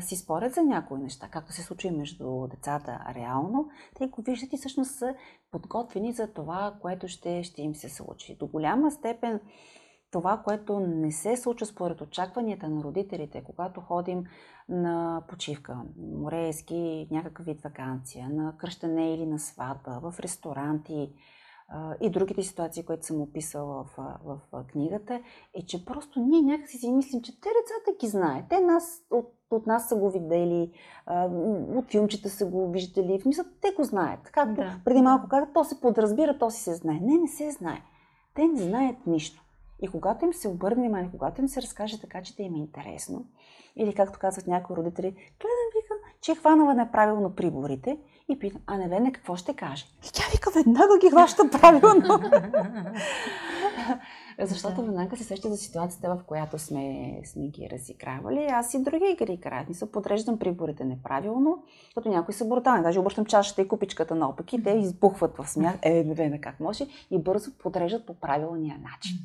си спорят за някои неща, както се случи между децата реално, те го виждат и всъщност са подготвени за това, което ще, ще им се случи. До голяма степен това, което не се случва според очакванията на родителите, когато ходим на почивка, морейски, някакъв вид вакансия, на кръщане или на сватба, в ресторанти, и другите ситуации, които съм описала в, в книгата, е, че просто ние някакси си мислим, че те децата ги знаят. Те нас, от, от нас са го видели, от филмчета са го виждали. В смисъл, те го знаят. Както да. преди малко казах, то се подразбира, то си се знае. Не, не се знае. Те не знаят нищо. И когато им се обърне внимание, когато им се разкаже така, че да им е интересно, или както казват някои родители, гледам, викам, че е хванала неправилно приборите и питам, а не Невена какво ще каже? И тя вика, веднага ги хваща правилно. Защото веднага се сеща за ситуацията, в която сме, сме ги разигравали. Аз и други игри играят. Не се подреждам приборите неправилно, като някои са брутални. Даже обръщам чашата и купичката наопаки, те избухват в смях. Е, Невена, как може? И бързо подреждат по правилния начин.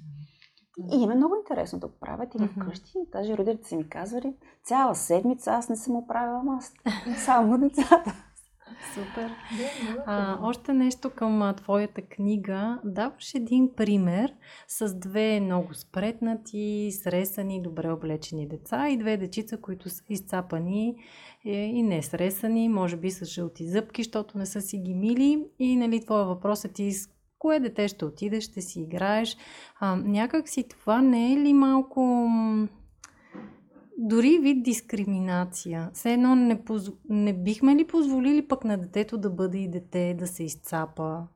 И им е много интересно да го правят и вкъщи. Даже родителите си ми казвали, цяла седмица аз не съм оправила маст. Само децата. Супер. А, още нещо към твоята книга. Даваш един пример с две много спретнати, сресани, добре облечени деца и две дечица, които са изцапани е, и не сресани, може би с жълти зъбки, защото не са си ги мили. И нали, твоя въпрос е ти с кое дете ще отидеш, ще си играеш. А, някак си това не е ли малко дори вид дискриминация. Все едно не, поз... не бихме ли позволили пък на детето да бъде и дете, да се изцапа?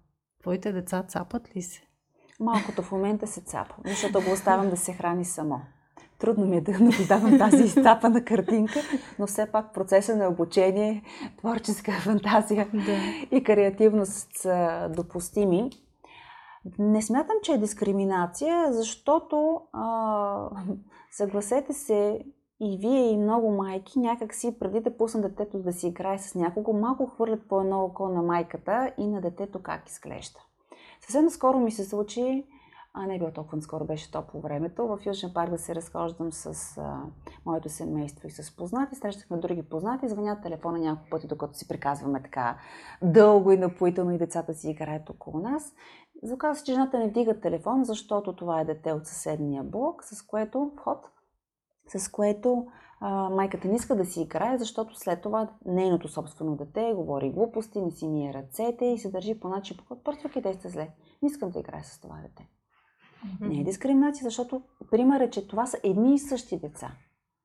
Твоите деца цапат ли се? Малкото в момента се цапа, защото го оставям да се храни само. Трудно ми е да наблюдавам тази изцапана картинка, но все пак процеса на обучение, творческа фантазия да. и креативност са допустими. Не смятам, че е дискриминация, защото а, съгласете се, и вие и много майки някак си преди да пуснат детето да си играе с някого, малко хвърлят по едно око на майката и на детето как изглежда. Съвсем скоро ми се случи, а не е било толкова скоро, беше топло времето, в Южен парк да се разхождам с а, моето семейство и с познати. Срещахме други познати, звънят телефона няколко пъти, докато си приказваме така дълго и напоително и децата си играят около нас. Заказва се, че жената не вдига телефон, защото това е дете от съседния блок, с което вход с което а, майката не иска да си играе, защото след това нейното собствено дете говори глупости, не си мие ръцете и се държи по начин, по който просто е действа зле. Не искам да играя с това дете. Mm-hmm. Не е дискриминация, защото пример е, че това са едни и същи деца.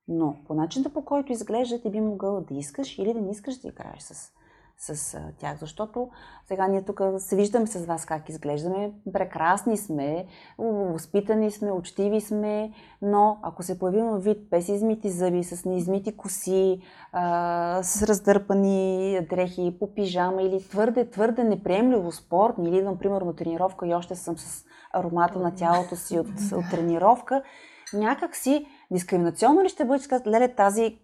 Но по начина по който изглежда, ти би могъл да искаш или да не искаш да играеш с с тях, защото сега ние тук се виждаме с вас как изглеждаме. Прекрасни сме, възпитани сме, учтиви сме, но ако се появим в вид без измити зъби, с неизмити коси, а, с раздърпани дрехи по пижама или твърде, твърде неприемливо спортни, или идвам примерно тренировка и още съм с аромата на тялото си от, от тренировка, някак си дискриминационно ли ще бъде, че леле, тази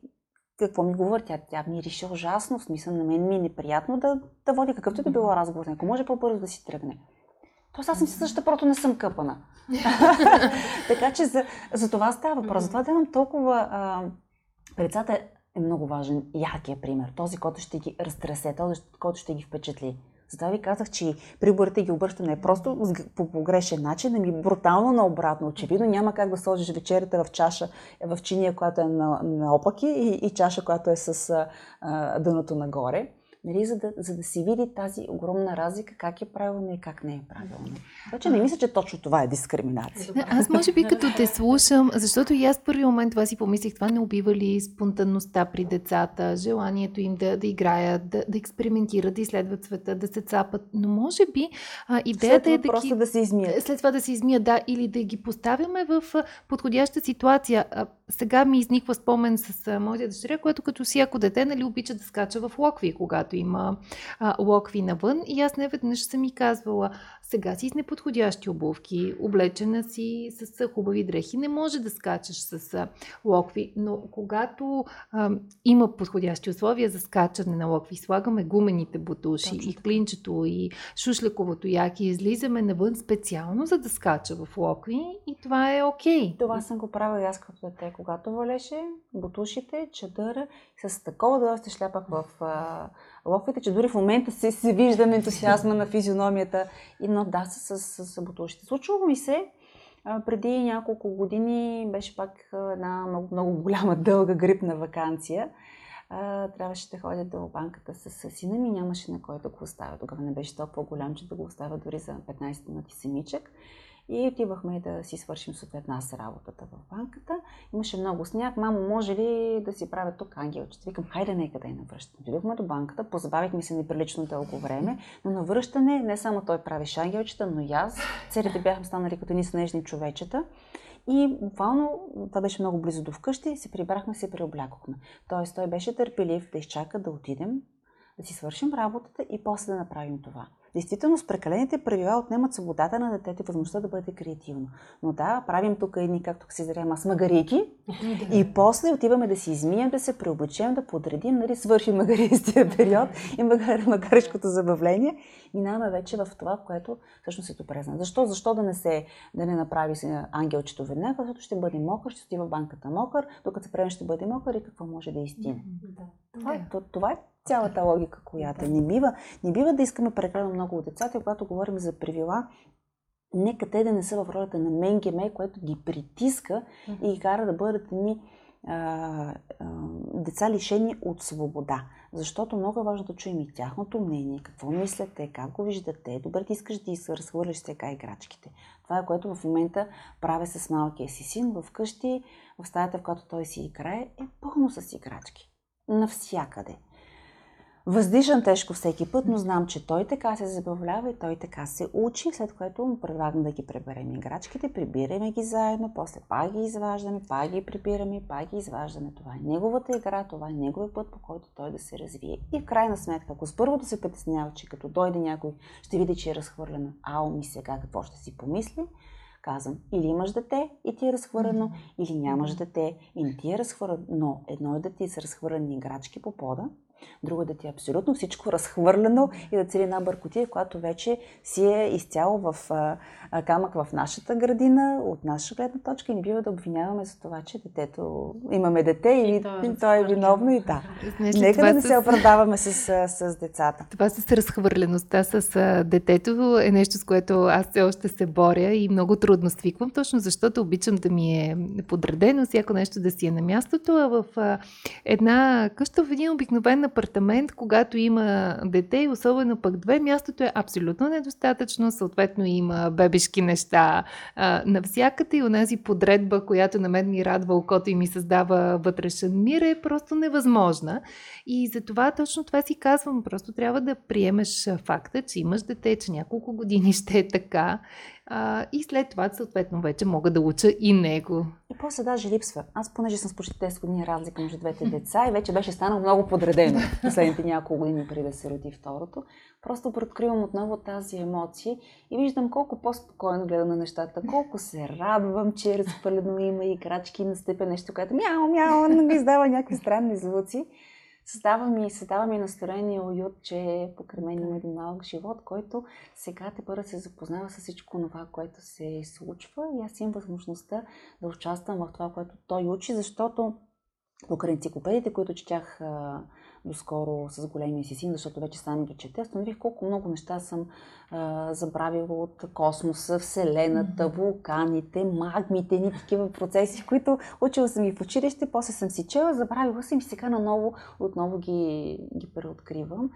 какво ми говори, тя, тя ми реши ужасно, в смисъл на мен ми е неприятно да, да води какъвто и да било разговор, ако може по-бързо да си тръгне. Тоест аз съм си същата, просто не съм къпана. така че за, за това става въпрос. Затова давам толкова... А, децата е много важен, яркият пример. Този, който ще ги разтресе, този, който ще ги впечатли. Затова ви казах, че приборите ги обръща не просто по погрешен начин, ами брутално наобратно. Очевидно няма как да сложиш вечерята в чаша, в чиния, която е на, наопаки и, и чаша, която е с а, дъното нагоре. Нали, за, да, за да се види тази огромна разлика, как е правилно и как не е правилно. Така не мисля, че точно това е дискриминация. Аз може би като те слушам, защото и аз в първи момент това си помислих, това не убива ли спонтанността при децата, желанието им да, да играят, да, да експериментират, да изследват света, да се цапат, но може би а, идеята е да просто ги, да се измият. След това да се измият, да, или да ги поставяме в подходяща ситуация. А, сега ми изниква спомен с моята дъщеря, което като всяко дете нали, обича да скача в локви, когато има а, локви навън. И аз не веднъж съм ми казвала, сега си с неподходящи обувки, облечена си с хубави дрехи, не може да скачаш с локви, но когато а, има подходящи условия за скачане на локви, слагаме гумените бутуши Точно. и клинчето и шушлековото яки, излизаме навън специално за да скача в локви и това е окей. Okay. Това съм го правила аз като дете, когато валеше бутушите, чадъра, с такова да се шляпах в а, локвите, че дори в момента се, се виждам ентусиазма на физиономията. И, но да, с, с, с бутушите. Случва ми се, преди няколко години беше пак една много, много голяма, дълга грипна вакансия. Трябваше да ходя до банката с, сина ми, нямаше на кой да го оставя. Тогава не беше толкова голям, че да го оставя дори за 15 минути самичък. И отивахме да си свършим съответно аз работата в банката. Имаше много сняг. Мамо, може ли да си правя тук ангелчета? Викам, хайде, нека да я навръщам. Отидохме до банката, позабавихме се неприлично дълго време, но навръщане не само той правеше ангелчета, но и аз. Целите бяхме станали като ни снежни човечета. И буквално, това беше много близо до вкъщи, се прибрахме, се преоблякохме. Тоест, той беше търпелив да изчака да отидем, да си свършим работата и после да направим това. Действително, с прекалените правила отнемат свободата на детето и възможността да бъде креативно. Но да, правим тук едни, както си зарема, магарики и после отиваме да си измием, да се преоблечем, да подредим, нали, свърши магаристия период и магаришкото забавление. Минаваме вече в това, което всъщност е добре Защо? Защо да не се, да не направи ангелчето веднага, защото ще бъде мокър, ще отива в банката мокър, докато се приеме ще бъде мокър и какво може да изтине. Това, е, това е цялата логика, която. Не бива, не бива да искаме прекалено много от децата, когато говорим за правила, нека те да не са в ролята на менгеме, което ги притиска и ги кара да бъдат ни а, а, деца лишени от свобода. Защото много е важно да чуем и тяхното мнение, какво мислят те, как го виждат те. Добре, ти искаш да се разхвърляш сега играчките. Това е което в момента правя с малкия си син. Вкъщи, в стаята, в която той си играе, е пълно с играчки. Навсякъде. Въздишам тежко всеки път, но знам, че той така се забавлява и той така се учи, след което му предлагам да ги преберем играчките, прибираме ги заедно, после пак ги изваждаме, пак ги прибираме, пак ги изваждаме. Това е неговата игра, това е неговия път, по който той да се развие. И в крайна сметка, ако с първото се притеснява, че като дойде някой, ще види, че е разхвърлена, ао ми сега какво ще си помисли, казвам, или имаш дете и ти е разхвърлено, или нямаш дете и не ти е разхвърлено, но едно е да ти са разхвърлени играчки по пода, Друго да ти е абсолютно всичко разхвърлено и да цели една бъркотия, която вече си е изцяло в а, камък в нашата градина, от наша гледна точка и не бива да обвиняваме за това, че детето, имаме дете и, и то, е, то е виновно и да. Знаеш, Нека да не с... се оправдаваме с, с децата. Това с разхвърлеността с а, детето е нещо, с което аз все още се боря и много трудно свиквам, точно защото обичам да ми е подредено, всяко нещо да си е на мястото, а в а, една къща, в един обикновен апартамент, когато има дете и особено пък две, мястото е абсолютно недостатъчно, съответно има бебешки неща а, навсякъде и онази подредба, която на мен ми радва окото и ми създава вътрешен мир е просто невъзможна. И за това точно това си казвам, просто трябва да приемеш факта, че имаш дете, че няколко години ще е така а, и след това, съответно, вече мога да уча и него. И после даже липсва. Аз, понеже съм с почти 10 години разлика между двете деца и вече беше станало много подредено последните няколко години преди да се роди второто, просто преоткривам отново тази емоция и виждам колко по-спокойно гледам на нещата, колко се радвам, че е разпълено има играчки и настъпя нещо, което мяу, мяу, ми издава някакви странни звуци. Създава ми, създава ми настроение уют, че покрай мен има един малък живот, който сега те първо се запознава с всичко това, което се случва и аз имам възможността да участвам в това, което той учи, защото покрай енциклопедите, които четях доскоро с големия си син, защото вече сам ги чете, установих колко много неща съм а, забравила от космоса, Вселената, вулканите, магмите, ни такива процеси, които учила съм и в училище, после съм си чела, забравила съм и сега наново отново ги, ги преоткривам.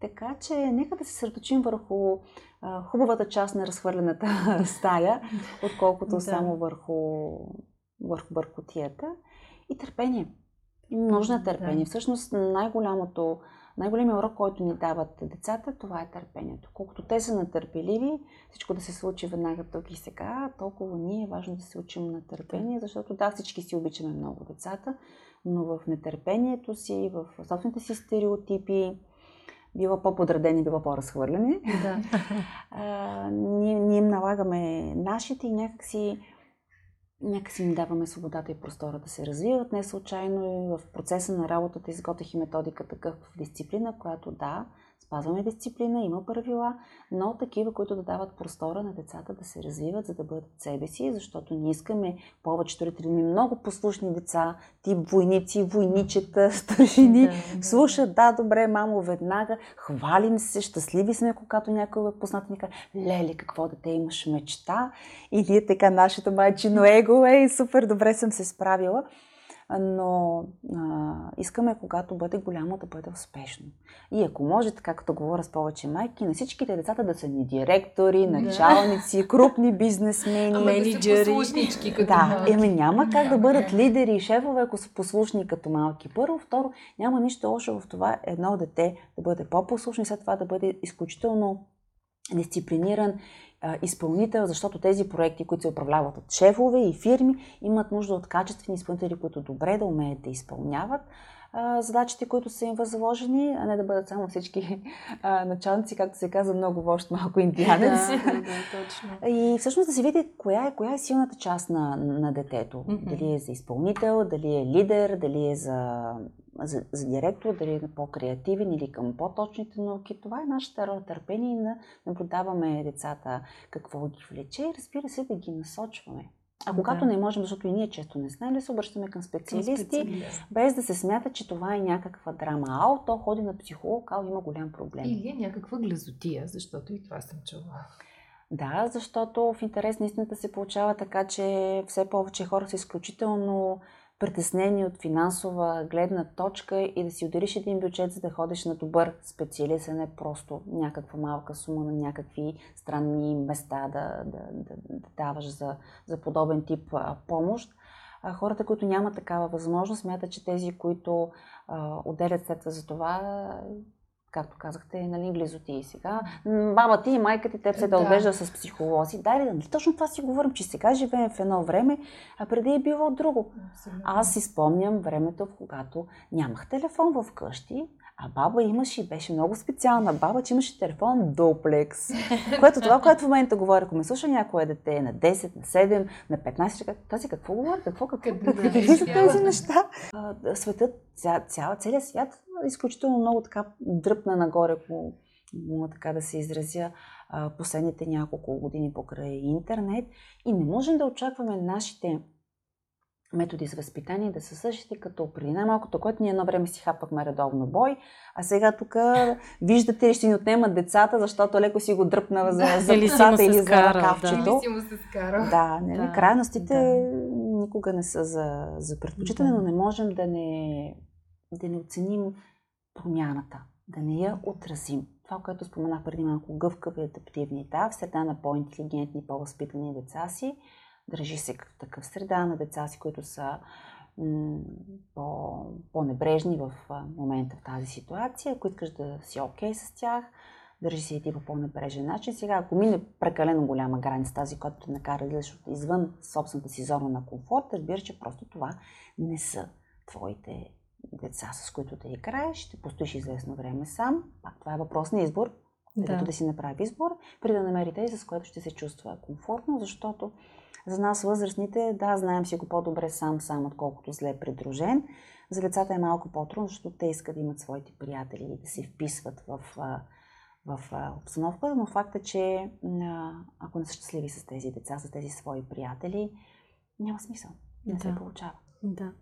Така че нека да се сърточим върху а, хубавата част на разхвърлената стая, отколкото да. само върху, върху бъркотията. И търпение. Нужно е търпение. Да. Всъщност най-голямото, най-големият урок, който ни дават децата, това е търпението. Колкото те са натърпеливи, всичко да се случи веднага тук и сега, толкова ние е важно да се учим на търпение, защото да, всички си обичаме много децата, но в нетърпението си, в собствените си стереотипи, бива по-подредени, бива по-разхвърлени. Да. а, ние, ние им налагаме нашите и някакси някакси им даваме свободата и простора да се развиват. Не случайно и в процеса на работата изготвих и методика такъв в дисциплина, която да, спазваме дисциплина, има правила, но такива, които да дават простора на децата да се развиват, за да бъдат себе си, защото ние искаме повечето родители много послушни деца, тип войници, войничета, старшини, да, слушат, да, добре, мамо, веднага, хвалим се, щастливи сме, когато някой е познат ни каже, леле, какво дете имаш мечта? И ние така, нашето майчино его, ей, супер, добре съм се справила но а, искаме, когато бъде голямо, да бъде успешно. И ако може, така като говоря с повече майки, на всичките децата да са ни директори, началници, да. крупни бизнесмени, менеджери. послушнички като Да, малки. еми няма как да бъдат лидери и шефове, ако са послушни като малки. Първо, второ, няма нищо лошо в това едно дете да бъде по-послушно и след това да бъде изключително дисциплиниран изпълнител, защото тези проекти, които се управляват от шефове и фирми, имат нужда от качествени изпълнители, които добре да умеят да изпълняват задачите, които са им възложени, а не да бъдат само всички а, началници, както се казва, много вожд, малко индианец. Да, да, точно. И всъщност да се види коя е, коя е силната част на, на детето. Mm-hmm. Дали е за изпълнител, дали е лидер, дали е за за, за директор, дали е по-креативен или към по-точните науки. Това е нашата роля търпение да наблюдаваме децата какво ги влече и разбира се да ги насочваме. А когато да. не можем, защото и ние често не знаем, да се обръщаме към специалисти, към специалист. без да се смята, че това е някаква драма. Ао, то ходи на психолог, ао, има голям проблем. Или е някаква глазотия, защото и това съм чула. Да, защото в интерес на истината се получава така, че все повече хора са изключително притеснени от финансова гледна точка и да си удариш един бюджет, за да ходиш на добър специалист, а не просто някаква малка сума на някакви странни места да, да, да, да даваш за, за подобен тип а, помощ. А хората, които нямат такава възможност, смятат, че тези, които а, отделят средства за това, както казахте, нали, близоти и сега. Баба ти и майка ти, те се да отвежда с психолози. Да, нали, точно това си говорим, че сега живеем в едно време, а преди е било друго. Абсолютно. Аз си спомням времето, в когато нямах телефон в къщи, а баба имаше и беше много специална баба, че имаше телефон дуплекс. което това, което в момента говоря, ако ме слуша някое дете на 10, на 7, на 15, тази какво говори, какво, какво, са тези неща? Светът, ця, ця, целият свят изключително много така дръпна нагоре, ако мога така да се изразя, последните няколко години покрай интернет и не можем да очакваме нашите методи за възпитание да са същите като преди най-малкото, което ние едно време си хапахме редовно бой, а сега тук виждате, ще ни отнемат децата, защото леко си го дръпна за, за писата или за ръкавчето. Да, да, нали, да. крайностите да. никога не са за, за предпочитане, да. но не можем да не, да не оценим промяната, да не я отразим. Това, което споменах преди малко, гъвкави, адаптивни, да, в среда на по-интелигентни, по-възпитани деца си, държи се като такъв среда на деца си, които са по-небрежни в момента в тази ситуация, ако искаш да си окей okay с тях, държи се и ти по по-небрежен начин. Сега, ако мине прекалено голяма граница, тази, която те накара да излезеш извън собствената си зона на комфорт, разбира, че просто това не са твоите деца, с които да играеш, ще постоиш известно време сам. Пак това е въпрос на избор, да. да си направи избор, преди да намери тези, с което ще се чувства комфортно, защото за нас възрастните, да, знаем си го по-добре сам-сам, отколкото зле придружен. За децата е малко по-трудно, защото те искат да имат своите приятели и да се вписват в, в, обстановката, но факт е, че ако не са щастливи с тези деца, с тези свои приятели, няма смисъл. Не да. се получава. Да.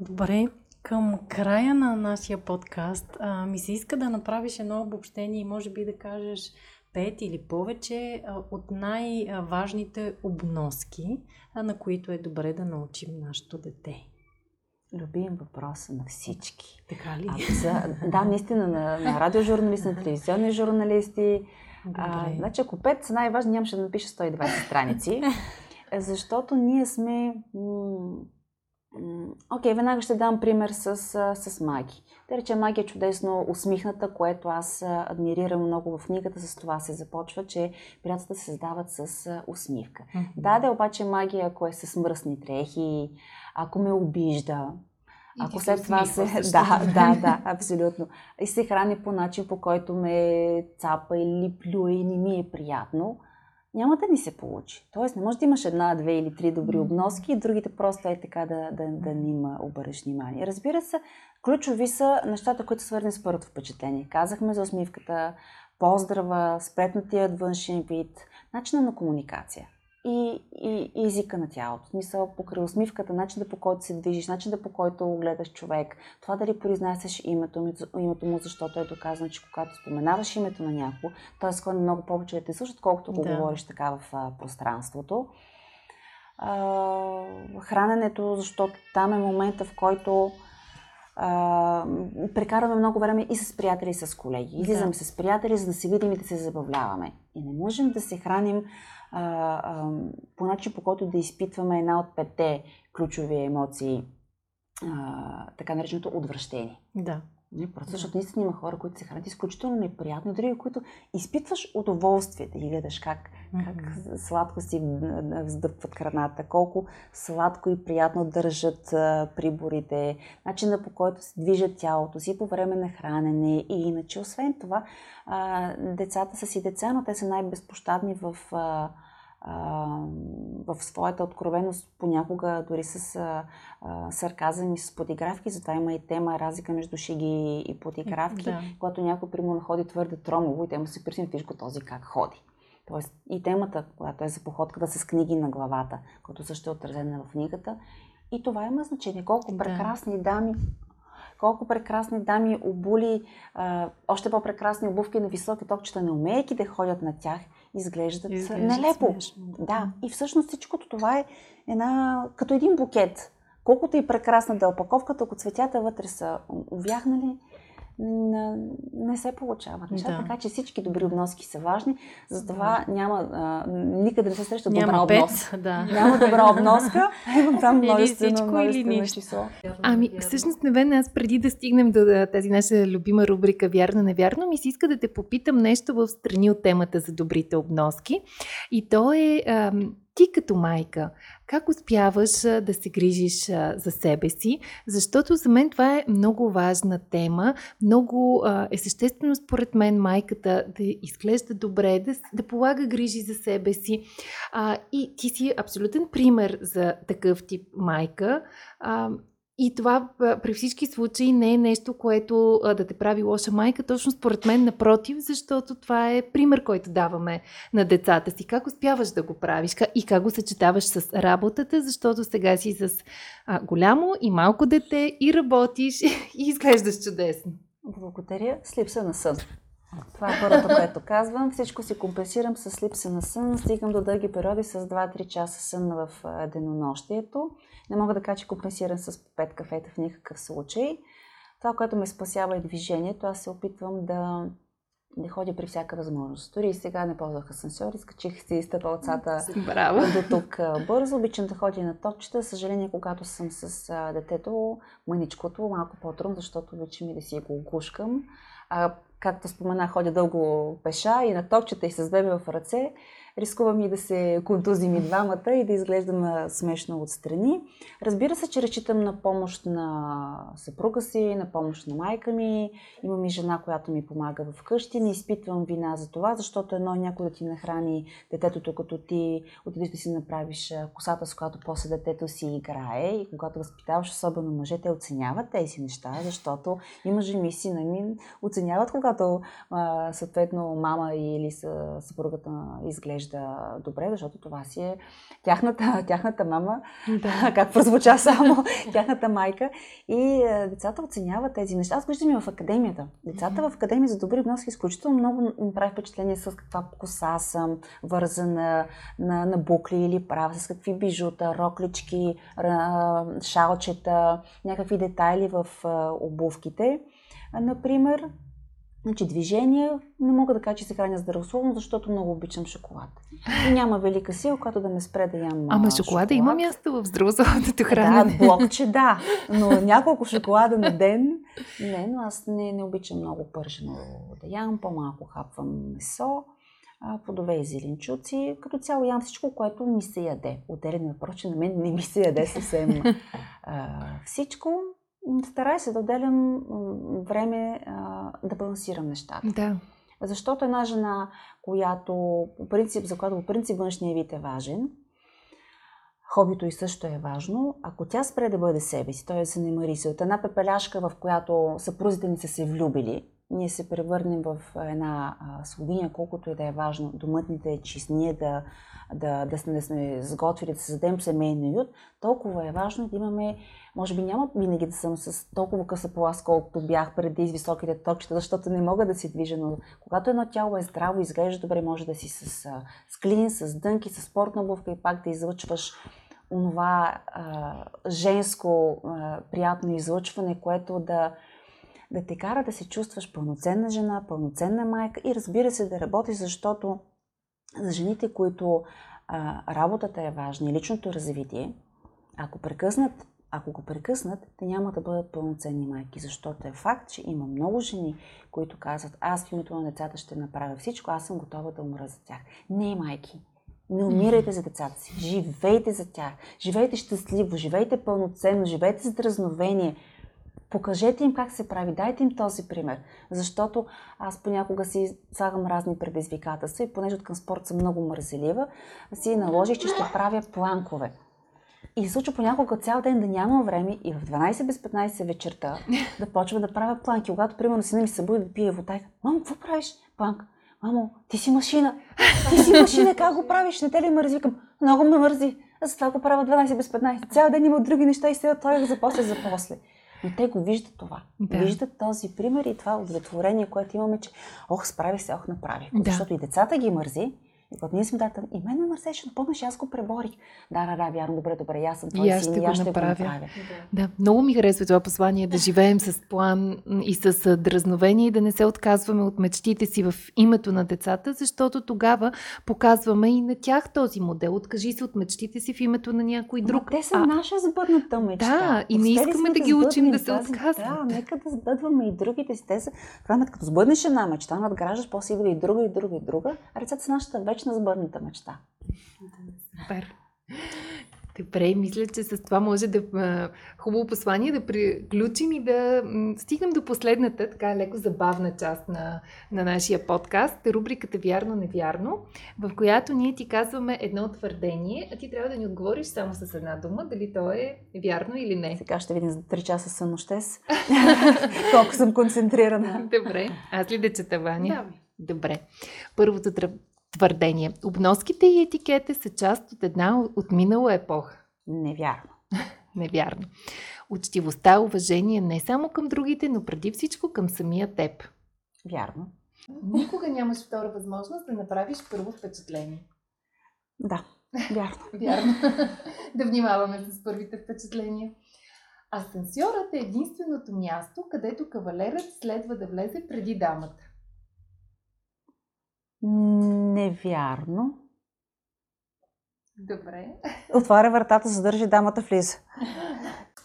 Добре, Към края на нашия подкаст а, ми се иска да направиш едно обобщение и може би да кажеш пет или повече а, от най-важните обноски, а, на които е добре да научим нашето дете. Любим въпрос на всички. Така ли? А, за, да, наистина, на, на радиожурналисти, на телевизионни журналисти. А, значи, ако пет са най-важни, нямаше да напиша 120 страници. Защото ние сме... Окей, okay, веднага ще дам пример с, с Маги. Да рече, Маги е чудесно усмихната, което аз адмирирам много в книгата. С това се започва, че приятелата се създават с усмивка. Mm-hmm. Да, да, обаче магия, ако е с мръсни дрехи, ако ме обижда, и ако след това се... Да, да, да, абсолютно. И се храни по начин, по който ме цапа или плюе и не ми е приятно, няма да ни се получи. Тоест не може да имаш една, две или три добри обноски и другите просто е така да, да, да не има обърнеш внимание. Разбира се, ключови са нещата, които са свързани с първото впечатление. Казахме за усмивката, поздрава, спретнатият външен вид, начина на комуникация и, и, и езика на тялото. Смисъл, покрай усмивката, начинът по който се движиш, начинът по който гледаш човек, това дали произнасяш името, името му, защото е доказано, че когато споменаваш името на някого, т.е. склонен много повече да те слушат, колкото го да. говориш така в а, пространството. А, храненето, защото там е момента, в който а, прекарваме много време и с приятели, и с колеги. Излизаме да. с приятели, за да се видим и да се забавляваме. И не можем да се храним а, а, по начин, по който да изпитваме една от петте ключови емоции, а, така нареченото отвращение. Да. Не, просто защото наистина има хора, които се хранят изключително неприятно, други, които изпитваш удоволствие да ги гледаш как, mm-hmm. как сладко си вздъпват храната, колко сладко и приятно държат а, приборите, начина по който се движат тялото си по време на хранене и иначе. Освен това, а, децата са си деца, но те са най-безпощадни в а, в своята откровеност, понякога дори с а, а, сарказъм и с подигравки. Затова има и тема разлика между шеги и подигравки. Да. Когато някой, примерно, ходи твърде тромово и те му се присни, виж го този как ходи. Тоест и темата, която е за походката с книги на главата, която също е отразена в книгата. И това има значение. Колко прекрасни дами колко прекрасни дами обули, а, още по-прекрасни обувки на високи топчета, не умейки да ходят на тях изглеждат, изглеждат нелепо. Смешно. Да, и всъщност всичкото това е една, като един букет. Колкото и прекрасна да е опаковката, ако цветята вътре са увяхнали, не, се получават неща. Да. Така че всички добри обноски са важни. Затова да. няма, а, никъде не се среща няма добра пет, обноска. Да. Няма добра обноска. Има там множествено, множествено число. Ами, всъщност, Невен, аз преди да стигнем до тази наша любима рубрика Вярно-невярно, ми се иска да те попитам нещо в страни от темата за добрите обноски. И то е... Ам, ти като майка, как успяваш да се грижиш за себе си? Защото за мен това е много важна тема. Много е съществено според мен майката да изглежда добре, да, да полага грижи за себе си. и ти си абсолютен пример за такъв тип майка. И това при всички случаи не е нещо, което да те прави лоша майка, точно според мен напротив, защото това е пример, който даваме на децата си. Как успяваш да го правиш и как го съчетаваш с работата, защото сега си с а, голямо и малко дете и работиш и изглеждаш чудесно. Благодаря. С липса на сън. Това е първото, което казвам. Всичко си компенсирам с липса на сън. Стигам до дълги периоди с 2-3 часа сън в денонощието. Не мога да кажа, че компенсирам с 5 кафета в никакъв случай. Това, което ме спасява е движението. Аз се опитвам да не ходя при всяка възможност. Дори и сега не ползвах асансьор, изкачих си стъпалцата до тук бързо. Обичам да ходя на топчета. Съжаление, когато съм с детето, мъничкото, малко по-трудно, защото обичам и да си го огушкам. А, както спомена, ходя дълго пеша и на топчета и с бебе в ръце рискувам и да се контузим и двамата и да изглеждам смешно отстрани. Разбира се, че разчитам на помощ на съпруга си, на помощ на майка ми. Имам и жена, която ми помага вкъщи. Не изпитвам вина за това, защото едно някой да ти нахрани детето, като ти отидеш да си направиш косата, с която после детето си играе и когато възпитаваш особено мъже, те оценяват тези неща, защото и мъже ми, сина ми оценяват, когато съответно мама или съпругата изглежда изглежда добре, защото това си е тяхната, тяхната мама, Да. как прозвуча само тяхната майка. И е, децата оценяват тези неща. Аз виждам и в академията. Децата в академия за добри вноски изключително много им прави впечатление с каква коса съм, вързана на, на букли или права, с какви бижута, роклички, шалчета, някакви детайли в а, обувките. Например, Значи движение, не мога да кажа, че се храня здравословно, защото много обичам шоколад. И няма велика сила, която да ме спре да ям Ама шоколада има място в здравословното Да, хранене. блокче да, но няколко шоколада на ден. Не, но аз не, не обичам много пържено да ям, по-малко хапвам месо, плодове и зеленчуци. Като цяло ям всичко, което ми се яде. Отделен въпрос, че на мен не ми се яде съвсем а, всичко. Старая се да отделям време а, да балансирам нещата. Да. Защото една жена, която по принцип, за която по принцип външния вид е важен, хобито и също е важно, ако тя спре да бъде себе си, т.е. се не мари се от една пепеляшка, в която съпрузите ни са се влюбили, ние се превърнем в една слугиня, колкото и да е важно, домът да е чист, ние да, да, да, сме, да сме сготвили, да създадем семейно уют, толкова е важно да имаме, може би няма винаги да съм с толкова къса полас, колкото бях преди с високите токчета, защото не мога да се движа, но когато едно тяло е здраво, изглежда добре, може да си с, а, с клин, с дънки, с спортна обувка и пак да излъчваш онова а, женско а, приятно излъчване, което да, да те кара да се чувстваш пълноценна жена, пълноценна майка и разбира се да работиш, защото за жените, които а, работата е важна и личното развитие, ако прекъснат, ако го прекъснат, те няма да бъдат пълноценни майки, защото е факт, че има много жени, които казват, аз в името на децата ще направя всичко, аз съм готова да умра за тях. Не, майки, не умирайте за децата си, живейте за тях, живейте щастливо, живейте пълноценно, живейте с дразновение, покажете им как се прави, дайте им този пример. Защото аз понякога си слагам разни предизвикателства и понеже от към спорт съм много мързелива, си наложих, че ще правя планкове. И се случва понякога цял ден да нямам време и в 12 без 15 вечерта да почва да правя планки. Когато, примерно, сина ми се буди да пие вода, и мамо, какво правиш? Планк. Мамо, ти си машина. Ти си машина, как го правиш? Не те ли мързи? Викам, много ме мързи. Затова го правя 12 без 15. Цял ден има други неща и сега той за после, за после. Но те го виждат това. Да. Виждат този пример и това удовлетворение, което имаме, че ох, справих се, ох, направих. го». Да. Защото и децата ги мързи. Ние сме дата, и мен ме мърсеше, но помниш, аз го преборих. Да, да, да, вярно, добре, добре, аз съм твой И аз син, ще и го аз ще направя. го направя. Да, много ми харесва това послание да живеем с план и с дразновение и да не се отказваме от мечтите си в името на децата, защото тогава показваме и на тях този модел. Откажи се от мечтите си в името на някой друг. Ама те са А, наша сбъдната мечта. Да, и не искаме да ги учим да се отказват. Да, нека да сбъдваме и другите си. Те са, сметка, като сбъднеш една мечта, надграждаш, после идва и друга, и друга, и друга. А децата са нашата вечна сбъдната мечта. Супер. Добре, мисля, че с това може да хубаво послание да приключим и да стигнем до последната, така леко забавна част на, на нашия подкаст, рубриката Вярно-невярно, в която ние ти казваме едно твърдение, а ти трябва да ни отговориш само с една дума, дали то е вярно или не. Сега ще видим за 3 часа сънощес. Колко съм концентрирана. Добре, аз ли да чета, Ваня? Добре. Първото твърдение. Обноските и етикета са част от една от минала епоха. Невярно. Невярно. Учтивостта, уважение не само към другите, но преди всичко към самия теб. Вярно. Никога нямаш втора възможност да направиш първо впечатление. Да, вярно. Вярно. да внимаваме с първите впечатления. Асансьорът е единственото място, където кавалерът следва да влезе преди дамата. Невярно. Добре. Отваря вратата, задържи дамата влиза.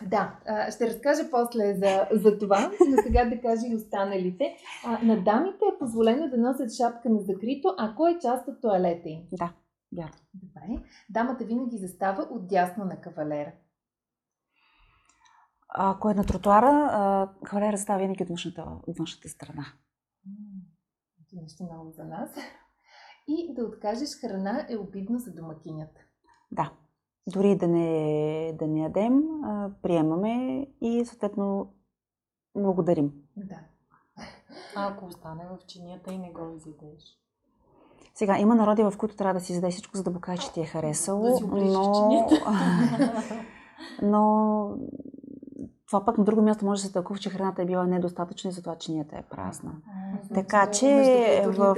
Да, ще разкажа после за, за това, но сега да кажа и останалите. На дамите е позволено да носят шапка на закрито, ако е част от туалета им. Да, вярно. Добре. Дамата винаги застава отдясно на кавалера. Ако е на тротуара, кавалера става винаги от външната, от външната страна. Това нещо ново за нас. И да откажеш храна е обидно за домакинята. Да. Дори да не, да не ядем, приемаме и съответно благодарим. Да. А ако остане в чинията и не го изядеш? Сега, има народи, в които трябва да си заде всичко, за да покаже, че ти е харесало, Да но... но това пък на друго място може да се тълкува, че храната е била недостатъчна и затова чинията е празна. Така че в,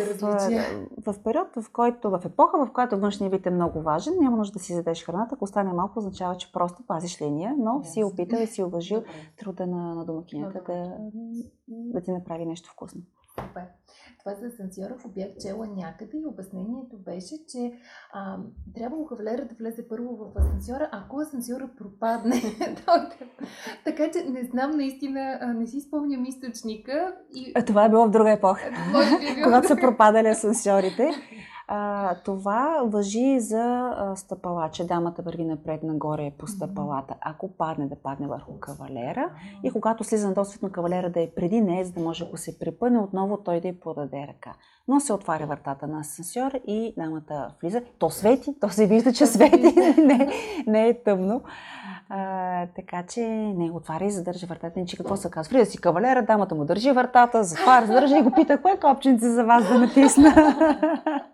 в период, в който, в епоха, в която външния вид е много важен, няма нужда да си задеш храната. Ако остане малко, означава, че просто пазиш линия, но си опитал и си уважил труда на, на домакинята да, да ти направи нещо вкусно. Супер. Това за асансьора го бях чела някъде и обяснението беше, че а, трябвало кавалера да влезе първо в асансьора, ако асансьора пропадне. така че не знам наистина, не си спомням източника. И... А, това е било в друга епоха, е когато са пропадали асансьорите. А, това въжи за а, стъпала, че дамата върви напред-нагоре по стъпалата. Ако падне, да падне върху кавалера. И когато слиза на досветно кавалера да е преди нея, за да може, ако се препъне, отново той да й подаде ръка. Но се отваря вратата на асансьора и дамата влиза. То свети, то се вижда, че свети, не, не е тъмно. А, така че не отваря и задържа вратата. Иначе какво се казва? Влиза си кавалера, дамата му държи вратата, затваря, задържа и го пита, кое копченце за вас да натисна?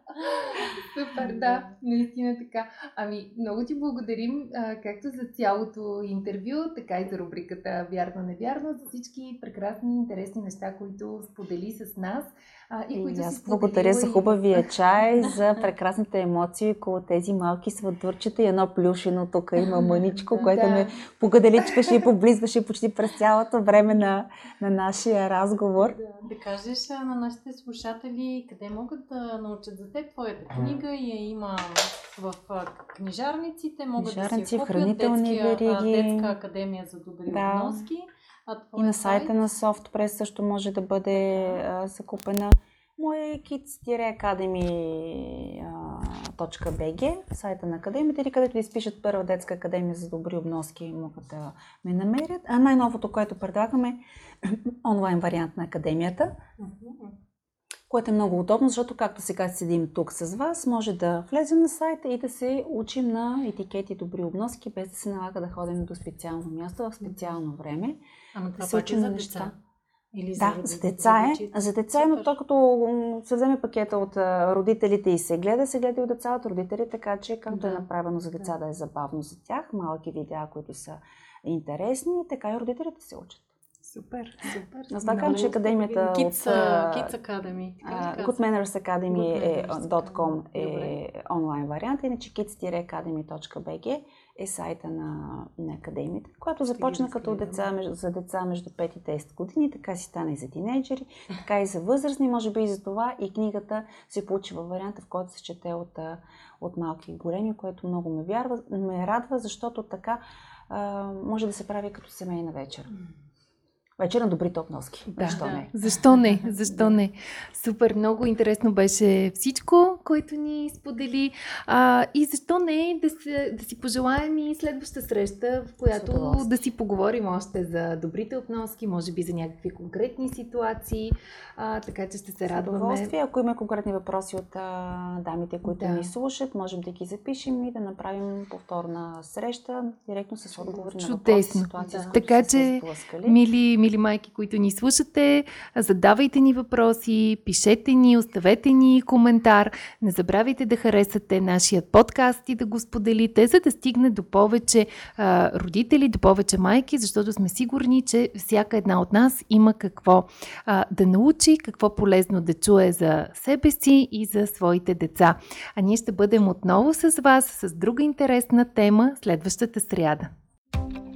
Супер, да, наистина така. Ами, много ти благодарим, а, както за цялото интервю, така и за рубриката Вярно-невярно, за всички прекрасни, интересни неща, които сподели с нас. И, И които аз си благодаря за и хубавия чай, за прекрасните емоции около тези малки сватурчета и едно плюшено тук има мъничко, което Да. ме погаделичкаше и поблизваше почти през цялото време на, на нашия разговор. Да, да кажеш на нашите слушатели къде могат да научат за теб твоята книга и я има в книжарниците, могат да Книжарници, си я купят, хранителни вериги. детска академия за добри Да. обноски. И на сайта сайт? на SoftPress също може да бъде а, закупена. Моя е kids-academy.bg, сайта на академията или където изпишат първа детска академия за добри обноски могат да ме намерят. А най-новото, което предлагаме, онлайн вариант на академията, което е много удобно, защото както сега седим тук с вас, може да влезем на сайта и да се учим на етикети добри обноски, без да се налага да ходим до специално място в специално време. Ама това се е учим за на деца. неща. Или Да, роди- за деца е. родителите? За деца е, но то като се вземе пакета от родителите и се гледа, се гледа и от деца от родители, така че както е Да. направено за деца Да. да е забавно за тях, малки видеа, които са интересни, така и родителите се учат. Супер, супер. Аз това казвам, че академията Kids, от... Kids Academy. така ли а, каза? Good Manners Academy е, е онлайн вариант, иначе kids-academy.bg е сайта на, на академията, която започна като деца, за деца между 5 и 10 години, така си стана и за тинейджери, така и за възрастни, може би и за това и книгата се получи във варианта, в който се чете от, от малки и големи, което много ме, вярва, ме радва, защото така а, може да се прави като семейна вечер. Вечер на добрите обноски. Да. Защо Да. не? Защо не? Защо не? Супер, много интересно беше всичко, което ни сподели. А, и защо не да, се, да си пожелаем и следваща среща, в която да си поговорим още за добрите обноски, може би за някакви конкретни ситуации. А, така че ще се радваме. удоволствие. Ако има конкретни въпроси от а, дамите, които Да. ни слушат, можем да ги запишем и да направим повторна среща, директно с отговори на въпроси, Чудесно. ситуации, Да. с които Така че, сблъскали. Мили, мили майки, които ни слушате, задавайте ни въпроси, пишете ни, оставете ни коментар. Не забравяйте да харесате нашия подкаст и да го споделите, за да стигне до повече а, родители, до повече майки, защото сме сигурни, че всяка една от нас има какво а, да научи, какво полезно да чуе за себе си и за своите деца. А ние ще бъдем отново с вас с друга интересна тема следващата сряда.